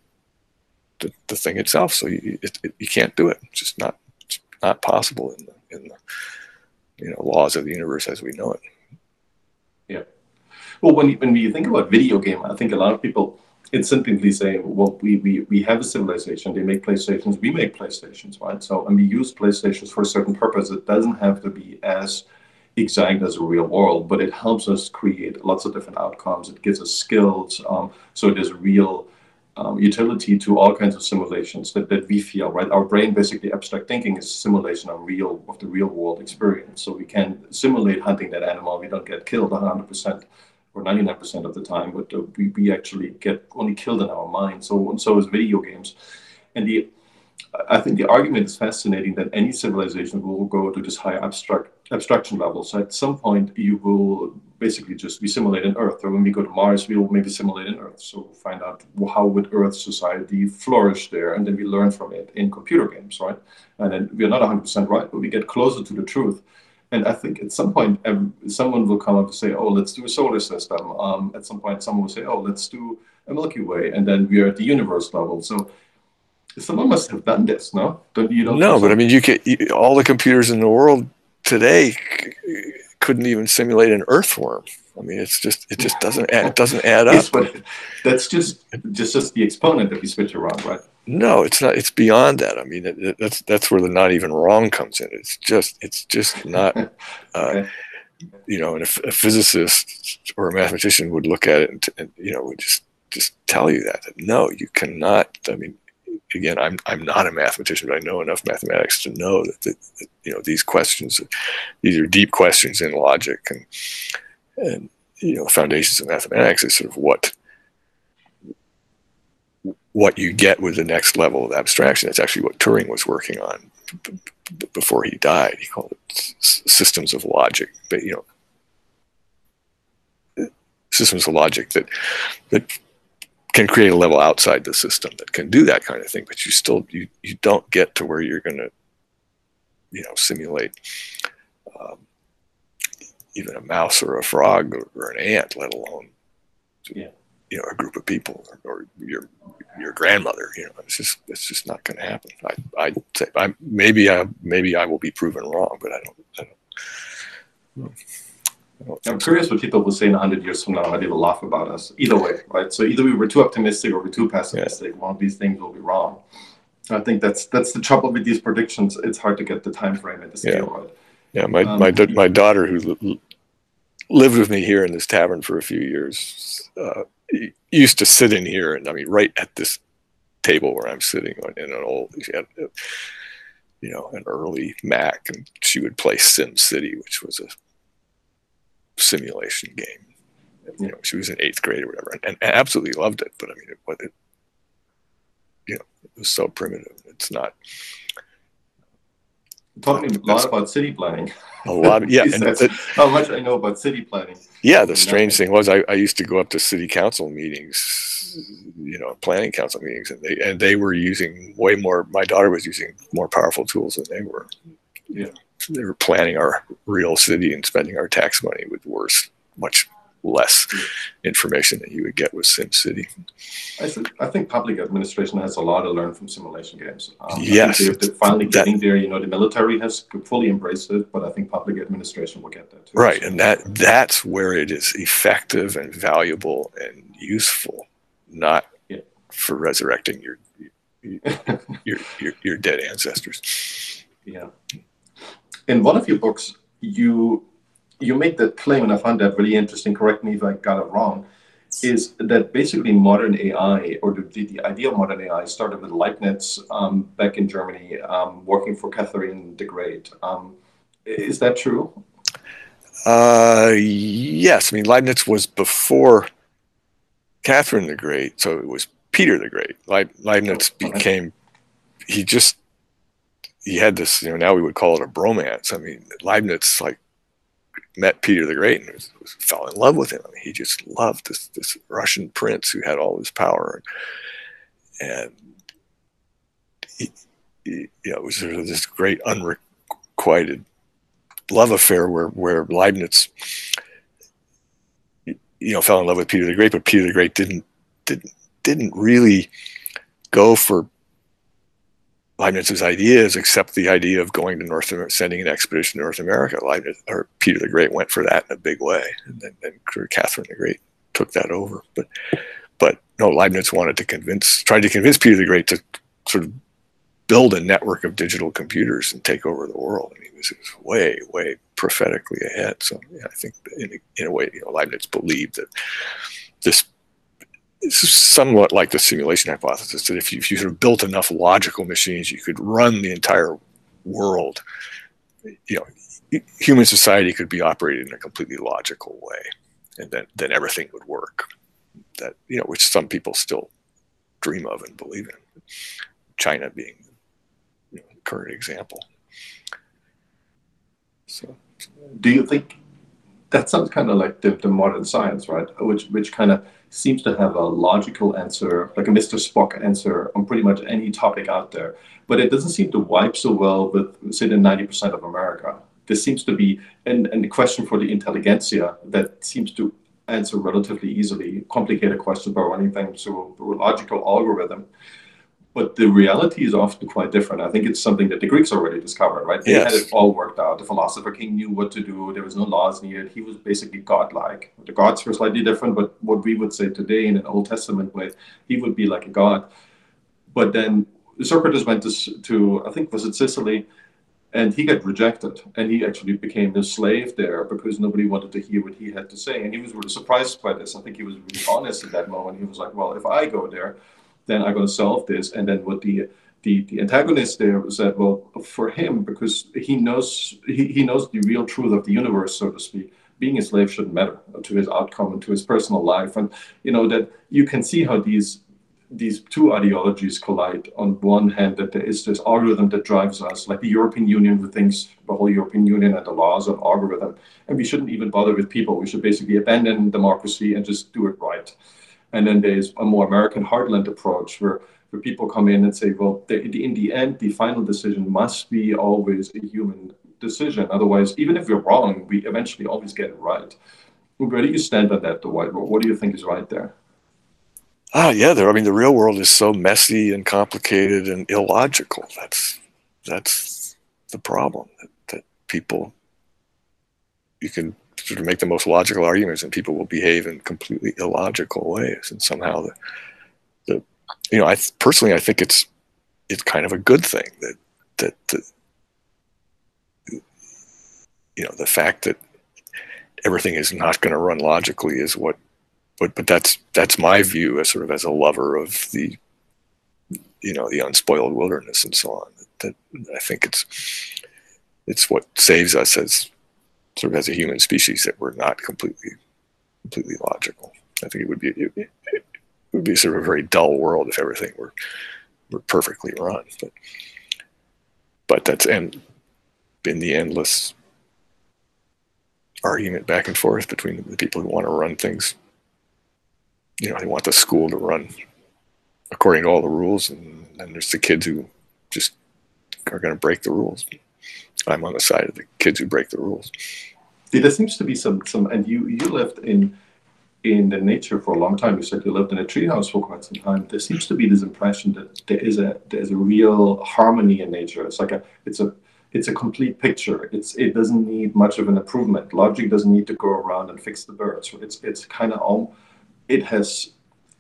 the, the thing itself. So you, it, it, you can't do it. It's just not it's not possible in the in the you know laws of the universe as we know it
well when when you think about video game i think a lot of people instantly say well we, we we have a civilization they make playstations we make playstations right so and we use playstations for a certain purpose it doesn't have to be as exact as a real world, but it helps us create lots of different outcomes. It gives us skills. Um, so there's real um, utility to all kinds of simulations that, that we feel, right? Our brain basically abstract thinking is simulation of real of the real world experience. So we can simulate hunting that animal. We don't get killed 100% or 99% of the time, but uh, we, we actually get only killed in our mind. So and so is video games. And the I think the argument is fascinating that any civilization will go to this high abstract abstraction level. So at some point, you will basically just we simulate an Earth, or when we go to Mars, we will maybe simulate an Earth. So find out how would Earth society flourish there, and then we learn from it in computer games, right? And then we're not 100% right, but we get closer to the truth. And I think at some point, someone will come up and say, "Oh, let's do a solar system." Um, at some point, someone will say, "Oh, let's do a Milky Way," and then we are at the universe level. So someone must have done this, no?
Don't you? Don't no, but I mean, you can. You, all the computers in the world today couldn't even simulate an earthworm. I mean, it's just it just doesn't add, it doesn't add up.
but that's just just just the exponent if you switch around, right?
No, it's not. It's beyond that. I mean, it, it, that's that's where the not even wrong comes in. It's just it's just not. Uh, okay. You know, and a, a, physicist or a mathematician would look at it and, and you know would just just tell you that, that no, you cannot. I mean, again, I'm I'm not a mathematician, but I know enough mathematics to know that, that, that, you know these questions, these are deep questions in logic and and you know foundations of mathematics is sort of what what you get with the next level of abstraction. It's actually what Turing was working on b- b- before he died. He called it s- systems of logic, but you know systems of logic that that can create a level outside the system that can do that kind of thing, but you still you you don't get to where you're going to you know simulate um, even a mouse or a frog or, or, an ant, let alone yeah. You know a group of people or, your your grandmother. You know, it's just it's just not going to happen. I I say I maybe I maybe I will be proven wrong, but I don't. I don't
I'm curious what people will say in 100 years from now, how they will laugh about us. Either way, right? So either we were too optimistic or we're too pessimistic. Yeah. One of these things will be wrong. I think that's that's the trouble with these predictions. It's hard to get the time frame and the scale
yeah.
right.
Yeah, my um, my my daughter who lived with me here in this tavern for a few years uh, used to sit in here, and I mean, right at this table where I'm sitting on in an old, you know, an early Mac, and she would play Sim City, which was a simulation game. You know, she was in eighth grade or whatever, and, and absolutely loved it. But I mean, it, it, you know, it was so primitive. It's not.
Talking a lot about city planning.
A lot, of, yeah. and
it, how much I know about city planning.
Yeah, the strange thing was I, I used to go up to city council meetings, you know, planning council meetings, and they and they were using way more. My daughter was using more powerful tools than they were.
Yeah
they were planning our real city and spending our tax money with worse, much less information than you would get with SimCity.
I think, I think public administration has a lot to learn from simulation games.
Um, yes,
they're, they're finally that, getting there. You know, the military has fully embraced it, but I think public administration will get there too.
Right, so, and that that's where it is effective and valuable and useful, not yeah. for resurrecting your, your, your, your dead ancestors.
Yeah in one of your books, you you make that claim, and I found that really interesting. Correct me if I got it wrong. Is that basically modern AI, or the, the idea of modern AI, started with Leibniz um, back in Germany, um, working for Catherine the Great. Um, is that true?
Uh, yes. I mean, Leibniz was before Catherine the Great, so it was Peter the Great. Leibniz oh, became, he just he had this, you know, now we would call it a bromance. I mean, Leibniz like met Peter the Great and was, was, fell in love with him. I mean, he just loved this this Russian prince who had all this power, and he, he, you know, it was sort of this great unrequited love affair where where Leibniz, you know, fell in love with Peter the Great, but Peter the Great didn't didn't didn't really go for Leibniz's ideas, except the idea of going to North America, sending an expedition to North America. Leibniz or Peter the Great went for that in a big way, and then, then Catherine the Great took that over. But but no, Leibniz wanted to convince, tried to convince Peter the Great to sort of build a network of digital computers and take over the world. And he was, way, way prophetically ahead. So yeah, I think in a, in a way, you know, Leibniz believed that this is somewhat like the simulation hypothesis that if you, if you sort of built enough logical machines, you could run the entire world. You know, human society could be operated in a completely logical way, and then then everything would work. That you know, which some people still dream of and believe in. China being you know, the current example.
So, do you think that sounds kind of like the, the modern science, right? Which which kind of seems to have a logical answer, like a Mr. Spock answer on pretty much any topic out there. But it doesn't seem to wipe so well with, say, the 90% of America. This seems to be, and the question for the intelligentsia that seems to answer relatively easily complicated questions by running things through a logical algorithm but the reality is often quite different. I think it's something that the Greeks already discovered, right? They yes. had it all worked out. The philosopher king knew what to do. There was no laws needed. He was basically godlike. The gods were slightly different, but what we would say today in an Old Testament way, he would be like a god. But then Socrates went to, to I think was it Sicily, and he got rejected, and he actually became a slave there because nobody wanted to hear what he had to say, and he was really surprised by this. I think he was really honest at that moment. He was like, "Well, if I go there." Then I'm going to solve this. And then what the the, the antagonist there said, well, for him, because he knows he, he knows the real truth of the universe, so to speak, being a slave shouldn't matter to his outcome and to his personal life. And you know that you can see how these these two ideologies collide. On one hand, that there is this algorithm that drives us, like the European Union, who thinks the whole European Union and the laws of algorithm, and we shouldn't even bother with people. We should basically abandon democracy and just do it right. And then there's a more American heartland approach where, where people come in and say, well, in the end, the final decision must be always a human decision. Otherwise, even if we're wrong, we eventually always get it right. Where do you stand on that, Dwight? What do you think is right there?
Ah, yeah. There. I mean, the real world is so messy and complicated and illogical. That's that's the problem. That, that people you can sort of make the most logical arguments and people will behave in completely illogical ways and somehow the, the you know i personally i think it's it's kind of a good thing that that the you know the fact that everything is not going to run logically is what but but that's that's my view as sort of as a lover of the you know the unspoiled wilderness and so on that, that i think it's it's what saves us as sort of as a human species that we're not completely completely logical. I think it would be it, it would be sort of a very dull world if everything were were perfectly run. But but that's and been the endless argument back and forth between the people who want to run things. You know, they want the school to run according to all the rules, and then there's the kids who just are going to break the rules. I'm on the side of the kids who break the rules.
There seems to be some some, and you you lived in in the nature for a long time. You said you lived in a treehouse for quite some time. There seems to be this impression that there is a there is a real harmony in nature. It's like a it's a it's a complete picture. It's it doesn't need much of an improvement. Logic doesn't need to go around and fix the birds. It's it's kind of all it has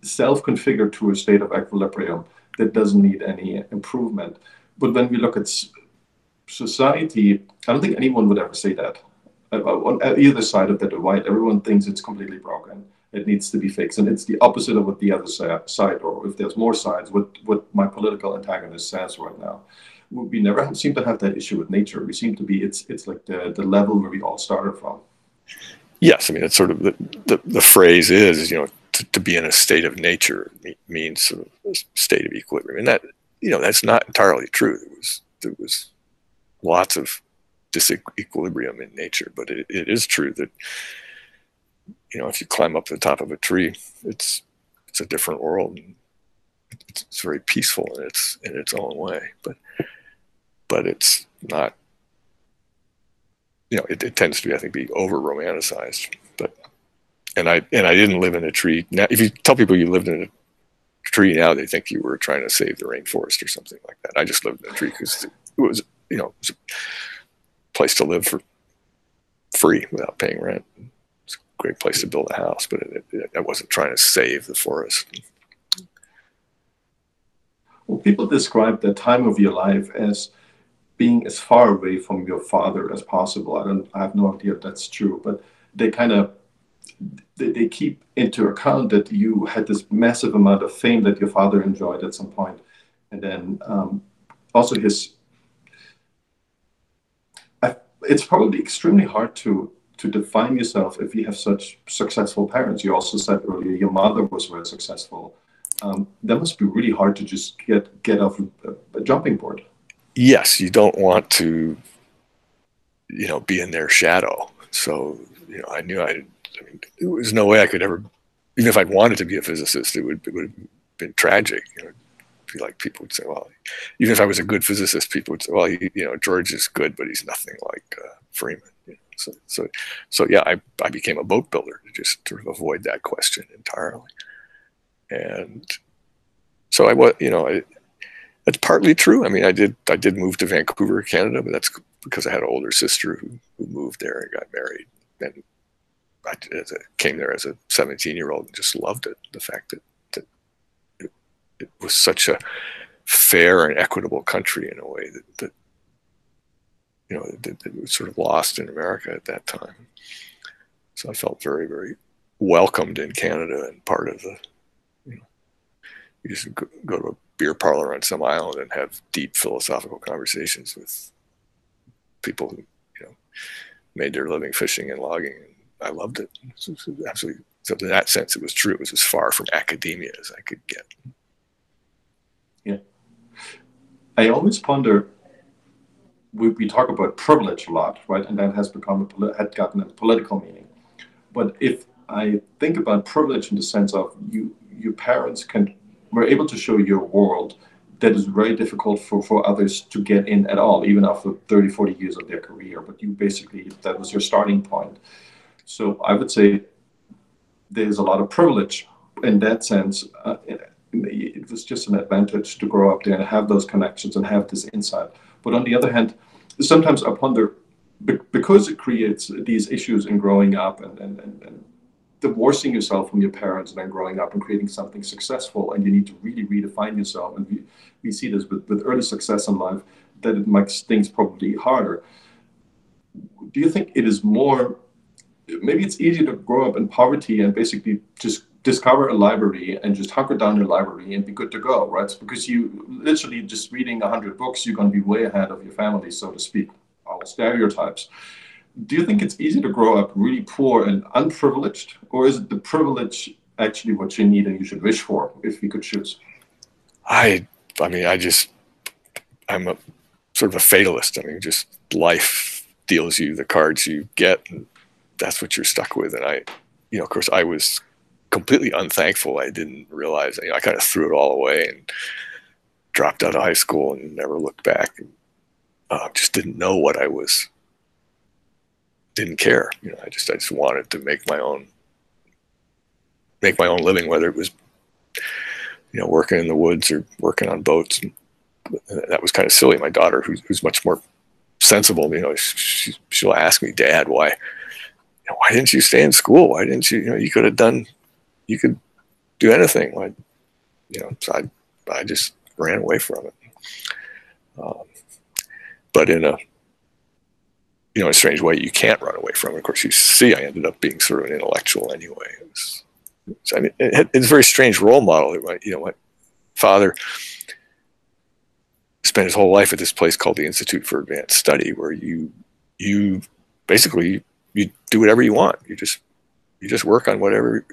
self-configured to a state of equilibrium that doesn't need any improvement. But when we look at society, I don't think anyone would ever say that. Uh, uh, on either side of the divide, everyone thinks it's completely broken. It needs to be fixed, and it's the opposite of what the other side, or if there's more sides, what what my political antagonist says right now. We never seem to have that issue with nature. We seem to be it's it's like the the level where we all started from.
Yes, I mean it's sort of the the, the phrase is you know to, to be in a state of nature means sort of a state of equilibrium, and that you know that's not entirely true. There was there was lots of disequilibrium in nature, but it, it is true that you know if you climb up the top of a tree, it's it's a different world. and It's very peaceful in its in its own way, but but it's not. You know, it, it tends to be, I think, be over romanticized. But and I and I didn't live in a tree. Now, if you tell people you lived in a tree now, they think you were trying to save the rainforest or something like that. I just lived in a tree because it was, you know, place to live for free without paying rent. It's a great place to build a house, but it, it, I wasn't trying to save the forest.
Well, people describe that time of your life as being as far away from your father as possible. I don't, I have no idea if that's true, but they kind of they, they keep into account that you had this massive amount of fame that your father enjoyed at some point, and then um, also his. I, it's probably extremely hard to to define yourself if you have such successful parents. You also said earlier your mother was very successful. Um, that must be really hard to just get get off a, a jumping board.
Yes, you don't want to, you know, be in their shadow. So you know, I knew I I mean, there was no way I could ever, even if I'd wanted to be a physicist, it would, it would have been tragic. You know, like people would say, well, even if I was a good physicist, people would say, well, he, you know, George is good, but he's nothing like uh, Freeman. You know? So, so, so yeah, I, I became a boat builder to just sort of avoid that question entirely. And so I was, you know, that's partly true. I mean, I did, I did move to Vancouver, Canada, but that's because I had an older sister who, who moved there and got married. And I came there as a 17 year old and just loved it. The fact that it, was such a fair and equitable country in a way that, that you know, that, that was sort of lost in America at that time. So I felt very, very welcomed in Canada and part of the, you know, you just go, go to a beer parlor on some island and have deep philosophical conversations with people who, you know, made their living fishing and logging I loved it. it absolutely. So in that sense, it was true. It was as far from academia as I could get.
I always ponder. We, we talk about privilege a lot, right? And that has become a, had gotten a political meaning. But if I think about privilege in the sense of you, your parents can were able to show you a world that is very difficult for, for others to get in at all, even after 30, 40 years of their career. But you basically, that was your starting point. So I would say there's a lot of privilege in that sense. Uh, it was just an advantage to grow up there and have those connections and have this insight. But on the other hand, sometimes I wonder because it creates these issues in growing up and, and, and, and divorcing yourself from your parents and then growing up and creating something successful and you need to really redefine yourself and we, we see this with, with early success in life that it makes things probably harder do you think it is more maybe it's easier to grow up in poverty and basically just discover a library and just hunker down your library and be good to go, right? Because you literally just reading 100 books, you're going to be way ahead of your family, so to speak. All stereotypes. Do you think it's easy to grow up really poor and unprivileged, or is it the privilege actually what you need and you should wish for if you could choose?
I, I mean, I just, I'm a sort of a fatalist. I mean, just life deals you the cards you get. And that's what you're stuck with. And I, you know, of course, I was completely unthankful. I didn't realize. You know, I kind of threw it all away and dropped out of high school and never looked back. And, uh, just didn't know what I was. Didn't care. You know, I just I just wanted to make my own make my own living, whether it was you know working in the woods or working on boats. And that was kind of silly. My daughter, who's, who's much more sensible, you know, she, she'll ask me, Dad, why why didn't you stay in school? Why didn't you, you know, you could have done, you could do anything. Why, you know, so I, I just ran away from it. Um, but in a, you know, a strange way, you can't run away from it. Of course, you see, I ended up being sort of an intellectual anyway. It was, I mean, it, it's a very strange role model. You know, my father spent his whole life at this place called the Institute for Advanced Study, where you, you basically you do whatever you want. You just you just work on whatever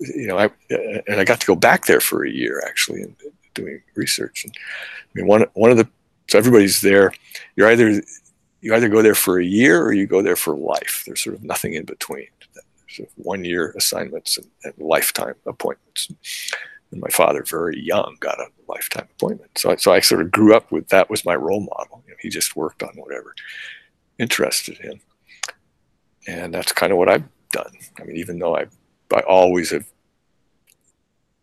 you know. I and I got to go back there for a year actually and doing research. And I mean, one one of the so everybody's there. You're either you either go there for a year or you go there for life. There's sort of nothing in between. Sort of one year assignments and, and lifetime appointments. And my father, very young, got a lifetime appointment. So, I, so I sort of grew up with that was my role model. You know, he just worked on whatever interested him, and that's kind of what I've done. I mean, even though I, I always have,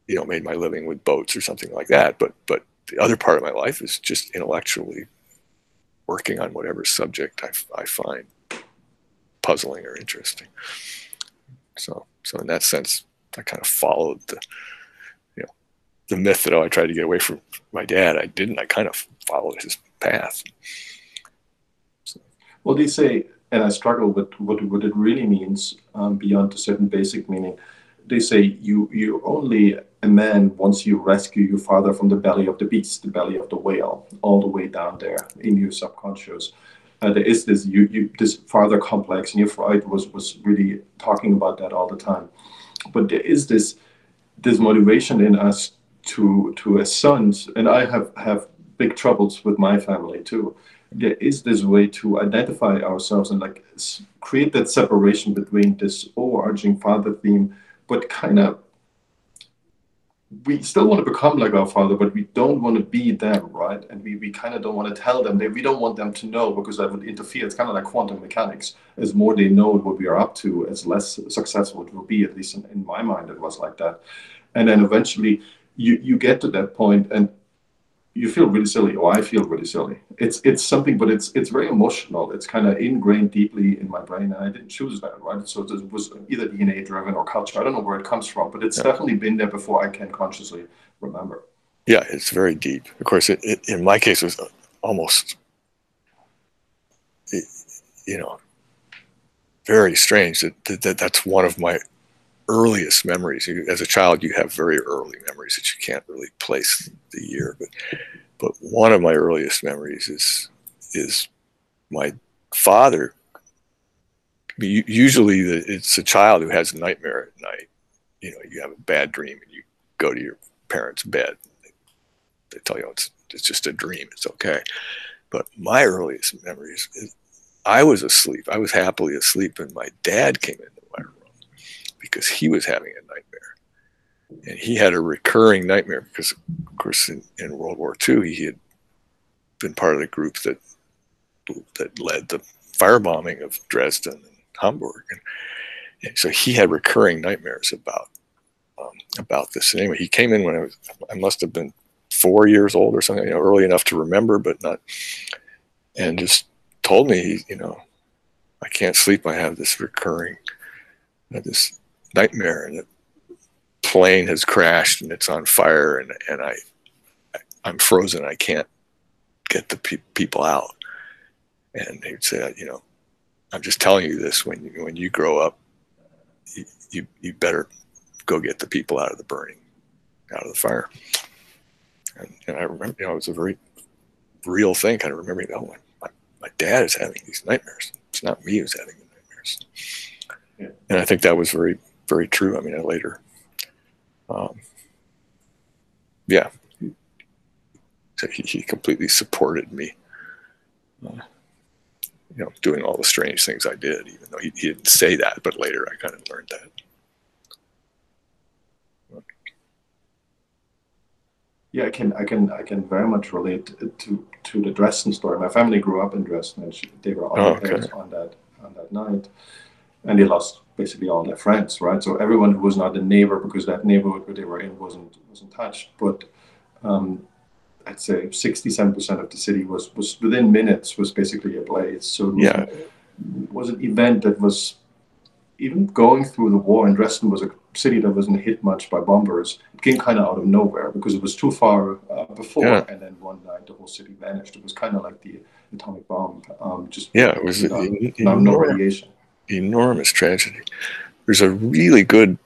you know, made my living with boats or something like that, but but the other part of my life is just intellectually working on whatever subject I, I find puzzling or interesting. So, so in that sense, I kind of followed the, you know, the myth that oh, I tried to get away from my dad. I didn't. I kind of followed his path.
So. Well, they say, and I struggle with what what it really means um, beyond a certain basic meaning. They say you you only a man once you rescue your father from the belly of the beast, the belly of the whale, all the way down there in your subconscious uh, there is this you, you this father complex, and your Freud was was really talking about that all the time. But there is this this motivation in us to to as sons, and I have have big troubles with my family too. There is this way to identify ourselves and like create that separation between this overarching father theme, but kind of we still want to become like our father, but we don't want to be them, right? And we, we kind of don't want to tell them that we don't want them to know because that would interfere. It's kind of like quantum mechanics. As more they know what we are up to, as less successful it will be. At least in, in my mind, it was like that. And then eventually, you you get to that point, and you feel really silly or i feel really silly. It's it's something but it's it's very emotional. It's kind of ingrained deeply in my brain and i didn't choose that right? So it was either dna driven or culture. I don't know where it comes from but it's yeah. definitely been there before i can consciously remember.
Yeah it's very deep. Of course it, it in my case it was almost you know very strange that, that, that that's one of my earliest memories. As a child, you have very early memories that you can't really place the year. But but one of my earliest memories is is my father. Usually, it's a child who has a nightmare at night. You know, you have a bad dream and you go to your parents' bed. They tell you it's it's just a dream. It's okay. But my earliest memories is I was asleep. I was happily asleep, and my dad came in because he was having a nightmare. And he had a recurring nightmare because, of course, in, in World War II, he had been part of the group that that led the firebombing of Dresden and Hamburg. And, and so he had recurring nightmares about um, about this. And anyway, he came in when I was I must have been four years old or something, you know, early enough to remember, but not, and just told me, you know, I can't sleep. I have this recurring, this nightmare and the plane has crashed and it's on fire and, and I, I'm frozen. I can't get the pe- people out. And he'd say, you know, I'm just telling you this when you, when you grow up, you, you, you better go get the people out of the burning, out of the fire. And, and I remember, you know, it was a very real thing. Kind of remembering, oh, my, my, my dad is having these nightmares. It's not me who's having the nightmares. Yeah. And I think that was very very true. I mean, later, um, yeah, so he, he completely supported me, uh, you know, doing all the strange things I did, even though he, he didn't say that, but later I kind of learned that.
Yeah, I can, I can, I can very much relate to to the Dresden story. My family grew up in Dresden, and she, they were all oh, okay. on that on that night, and they lost basically all their friends, right? So everyone who was not a neighbor, because that neighborhood where they were in wasn't wasn't touched, but um, I'd say 67% of the city was was within minutes was basically ablaze. So it was, yeah. was an event that was even going through the war. And Dresden was a city that wasn't hit much by bombers. It came kind of out of nowhere because it was too far uh, before, yeah. and then one night the whole city vanished. It was kind of like the atomic bomb, um, just
yeah, it was no radiation enormous tragedy. There's a really good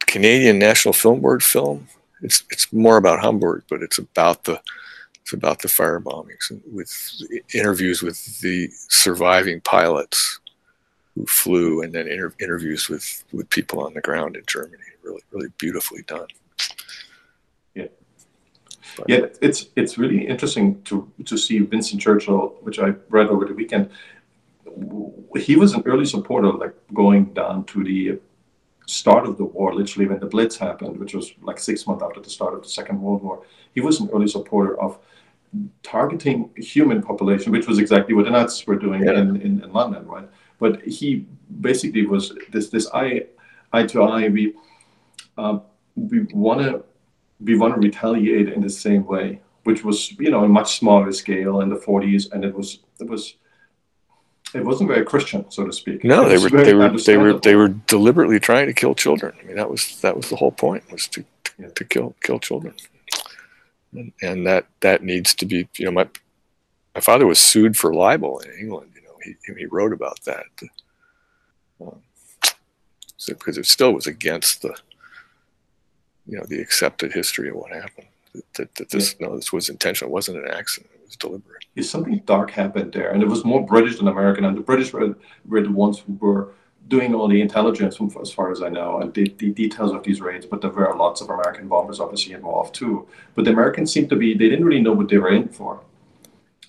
Canadian National Film Board film. It's it's more about Hamburg, but it's about the it's about the fire bombings with interviews with the surviving pilots who flew, and then inter- interviews with with people on the ground in Germany. Really, really beautifully done.
Yeah. But, yeah, it's it's really interesting to to see Winston Churchill, which I read over the weekend he was an early supporter, like going down to the start of the war, literally when the Blitz happened, which was like six months after the start of the Second World War, he was an early supporter of targeting human population, which was exactly what the Nazis were doing yeah. in, in, in, London, right? But he basically was this this eye eye to eye. We um, we want to we want to retaliate in the same way, which was you know a much smaller scale in the 40s, and it was it was it wasn't very Christian, so to speak.
No, they were they were they were they were deliberately trying to kill children. I mean, that was that was the whole point was to to, yeah. to kill kill children and, and that that needs to be you know my my father was sued for libel in England. You know, he he wrote about that um, so, because it still was against the you know the accepted history of what happened. That, that, that this yeah. no, this was intentional. It wasn't an accident. It was deliberate.
Yeah, something dark happened there, and it was more British than American. And the British were, were the ones who were doing all the intelligence, as far as I know, and the, the details of these raids. But there were lots of American bombers obviously involved too. But the Americans seemed to be they didn't really know what they were in for.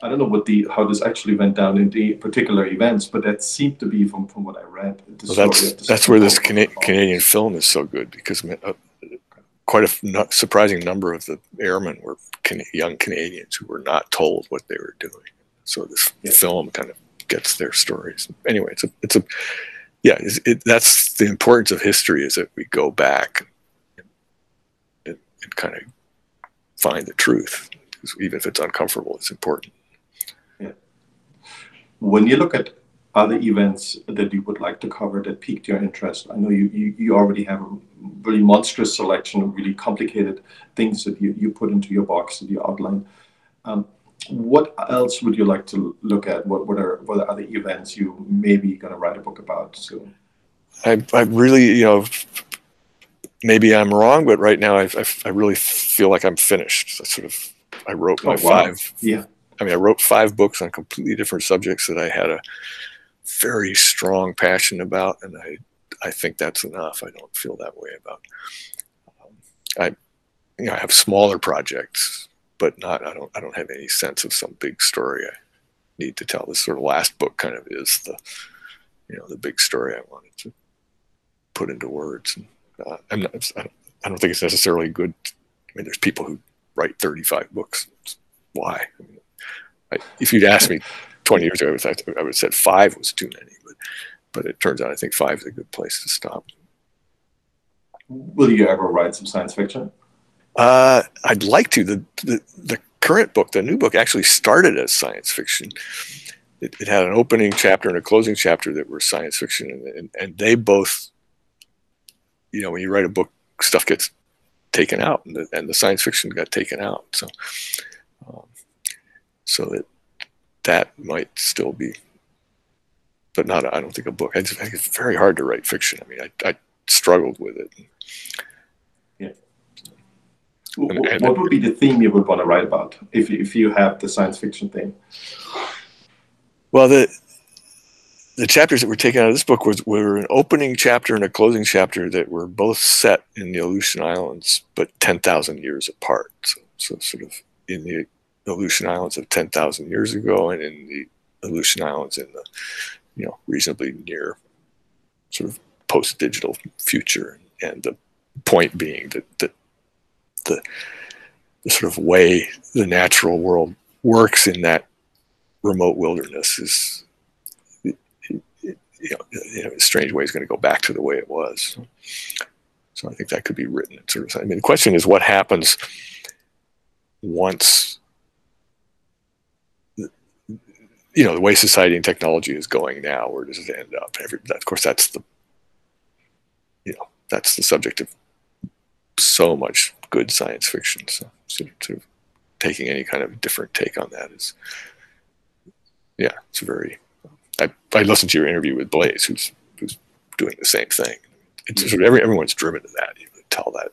I don't know what the how this actually went down in the particular events, but that seemed to be from, from what I read.
Well, that's that's where this Cana- Canadian film is so good because uh, quite a surprising number of the airmen were can- young Canadians who were not told what they were doing. So this yeah. film kind of gets their stories. Anyway, it's a it's a yeah, it, that's the importance of history is that we go back and, and, and kind of find the truth. Even if it's uncomfortable, it's important.
Yeah. When you look at other events that you would like to cover that piqued your interest, I know you, you, you already have a really monstrous selection of really complicated things that you, you put into your box that you outline. Um, what else would you like to look at? What what are what are other events you maybe going to write a book about soon?
I I really you know maybe I'm wrong, but right now I I, I really feel like I'm finished. I sort of I wrote my oh, wow. five.
Yeah.
I mean, I wrote five books on completely different subjects that I had a very strong passion about, and I I think that's enough. I don't feel that way about. Um, I you know I have smaller projects but not I don't I don't have any sense of some big story I need to tell. This sort of last book kind of is the you know the big story I wanted to put into words. And uh, I'm not, I, don't, think it's necessarily good. I mean, there's people who write 35 books. Why? I mean, I, if you'd asked me 20 years ago, I would, I would have said five was too many. But but it turns out I think five is a good place to stop.
Will you ever write some science fiction?
Uh, I'd like to. The, the, the current book, the new book, actually started as science fiction. It, it, had an opening chapter and a closing chapter that were science fiction, and, and, and, they both, you know, when you write a book, stuff gets taken out, and the, and the science fiction got taken out. So, um, so that that might still be, but not. I don't think a book. I, think it's very hard to write fiction. I mean, I, I struggled with it.
what, what would be the theme you would want to write about if you, if you have the science fiction theme?
Well, the the chapters that were taken out of this book was were an opening chapter and a closing chapter that were both set in the Aleutian Islands, but ten thousand years apart. So, so sort of in the Aleutian Islands of ten thousand years ago, and in the Aleutian Islands in the you know reasonably near sort of post-digital future. And the point being that that the, the sort of way the natural world works in that remote wilderness is you know, in a strange way is going to go back to the way it was. So I think that could be written. Sort of, I mean, the question is what happens once you know the way society and technology is going now. Where does it end up? Every, of course, that's the you know that's the subject of so much good science fiction. So sort of, sort of taking any kind of different take on that is, yeah, it's very. I, I listened to your interview with Blaise who's who's doing the same thing. It's sort of every, everyone's driven to that. You tell that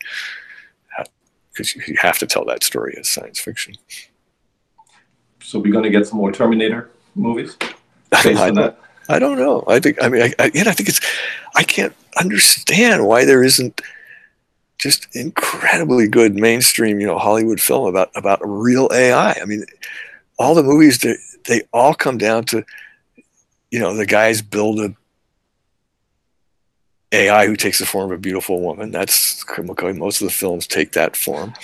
because you have to tell that story as science fiction.
So we're going to get some more Terminator movies based on that.
I don't know. I think. I mean, I, I, I think it's. I can't understand why there isn't just incredibly good mainstream, you know, Hollywood film about about real AI. I mean, all the movies they they all come down to, you know, the guys build a AI who takes the form of a beautiful woman. That's most of the films take that form,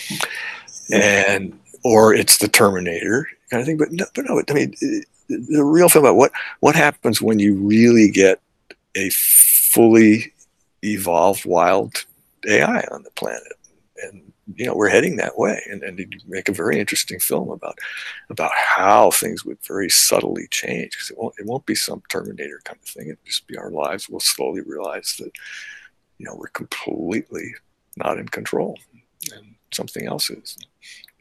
and or it's the Terminator kind of thing. But no, but no, I mean, the real film about what what happens when you really get a fully evolved wild AI on the planet, and you know we're heading that way. And and you make a very interesting film about about how things would very subtly change because it won't it won't be some Terminator kind of thing. It'll just be our lives. We'll slowly realize that you know we're completely not in control, and something else is.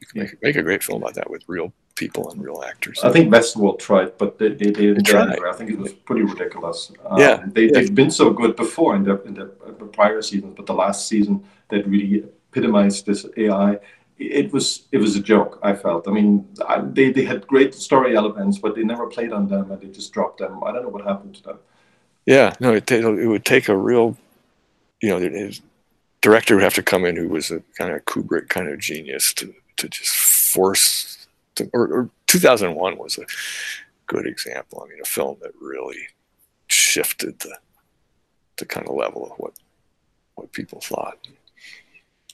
You can make, make a great film about that with real people and real actors.
I think Westworld tried, but they, they, they didn't
tried.
I think it was pretty ridiculous. Um,
Yeah,
they,
yeah.
they've been so good before in the, in the prior seasons, but the last season that really epitomized this AI, it was it was a joke. I felt. I mean, I, they they had great story elements, but they never played on them, and they just dropped them. I don't know what happened to them.
Yeah, no, it, it would take a real, you know, his director would have to come in who was a kind of Kubrick kind of genius to to just force, or, or 2001 was a good example. I mean, a film that really shifted the the kind of level of what what people thought.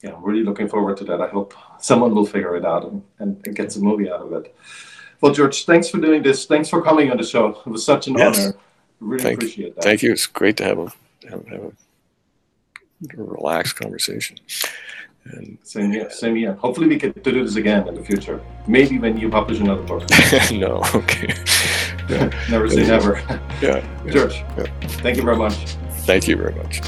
Yeah, I'm really looking forward to that. I hope someone will figure it out and, and, and gets a movie out of it. Well, George, thanks for doing this. Thanks for coming on the show. It was such an
Yes.
honor. Really
Thank-
appreciate that.
Thank you. It's great to have a have, have a, a relaxed conversation. And
Same here. Same here. Hopefully, we get to do this again in the future. Maybe when you publish another book.
no, okay.
never say never.
Yeah. yeah.
George,
Yeah.
thank you very much.
Thank you very much.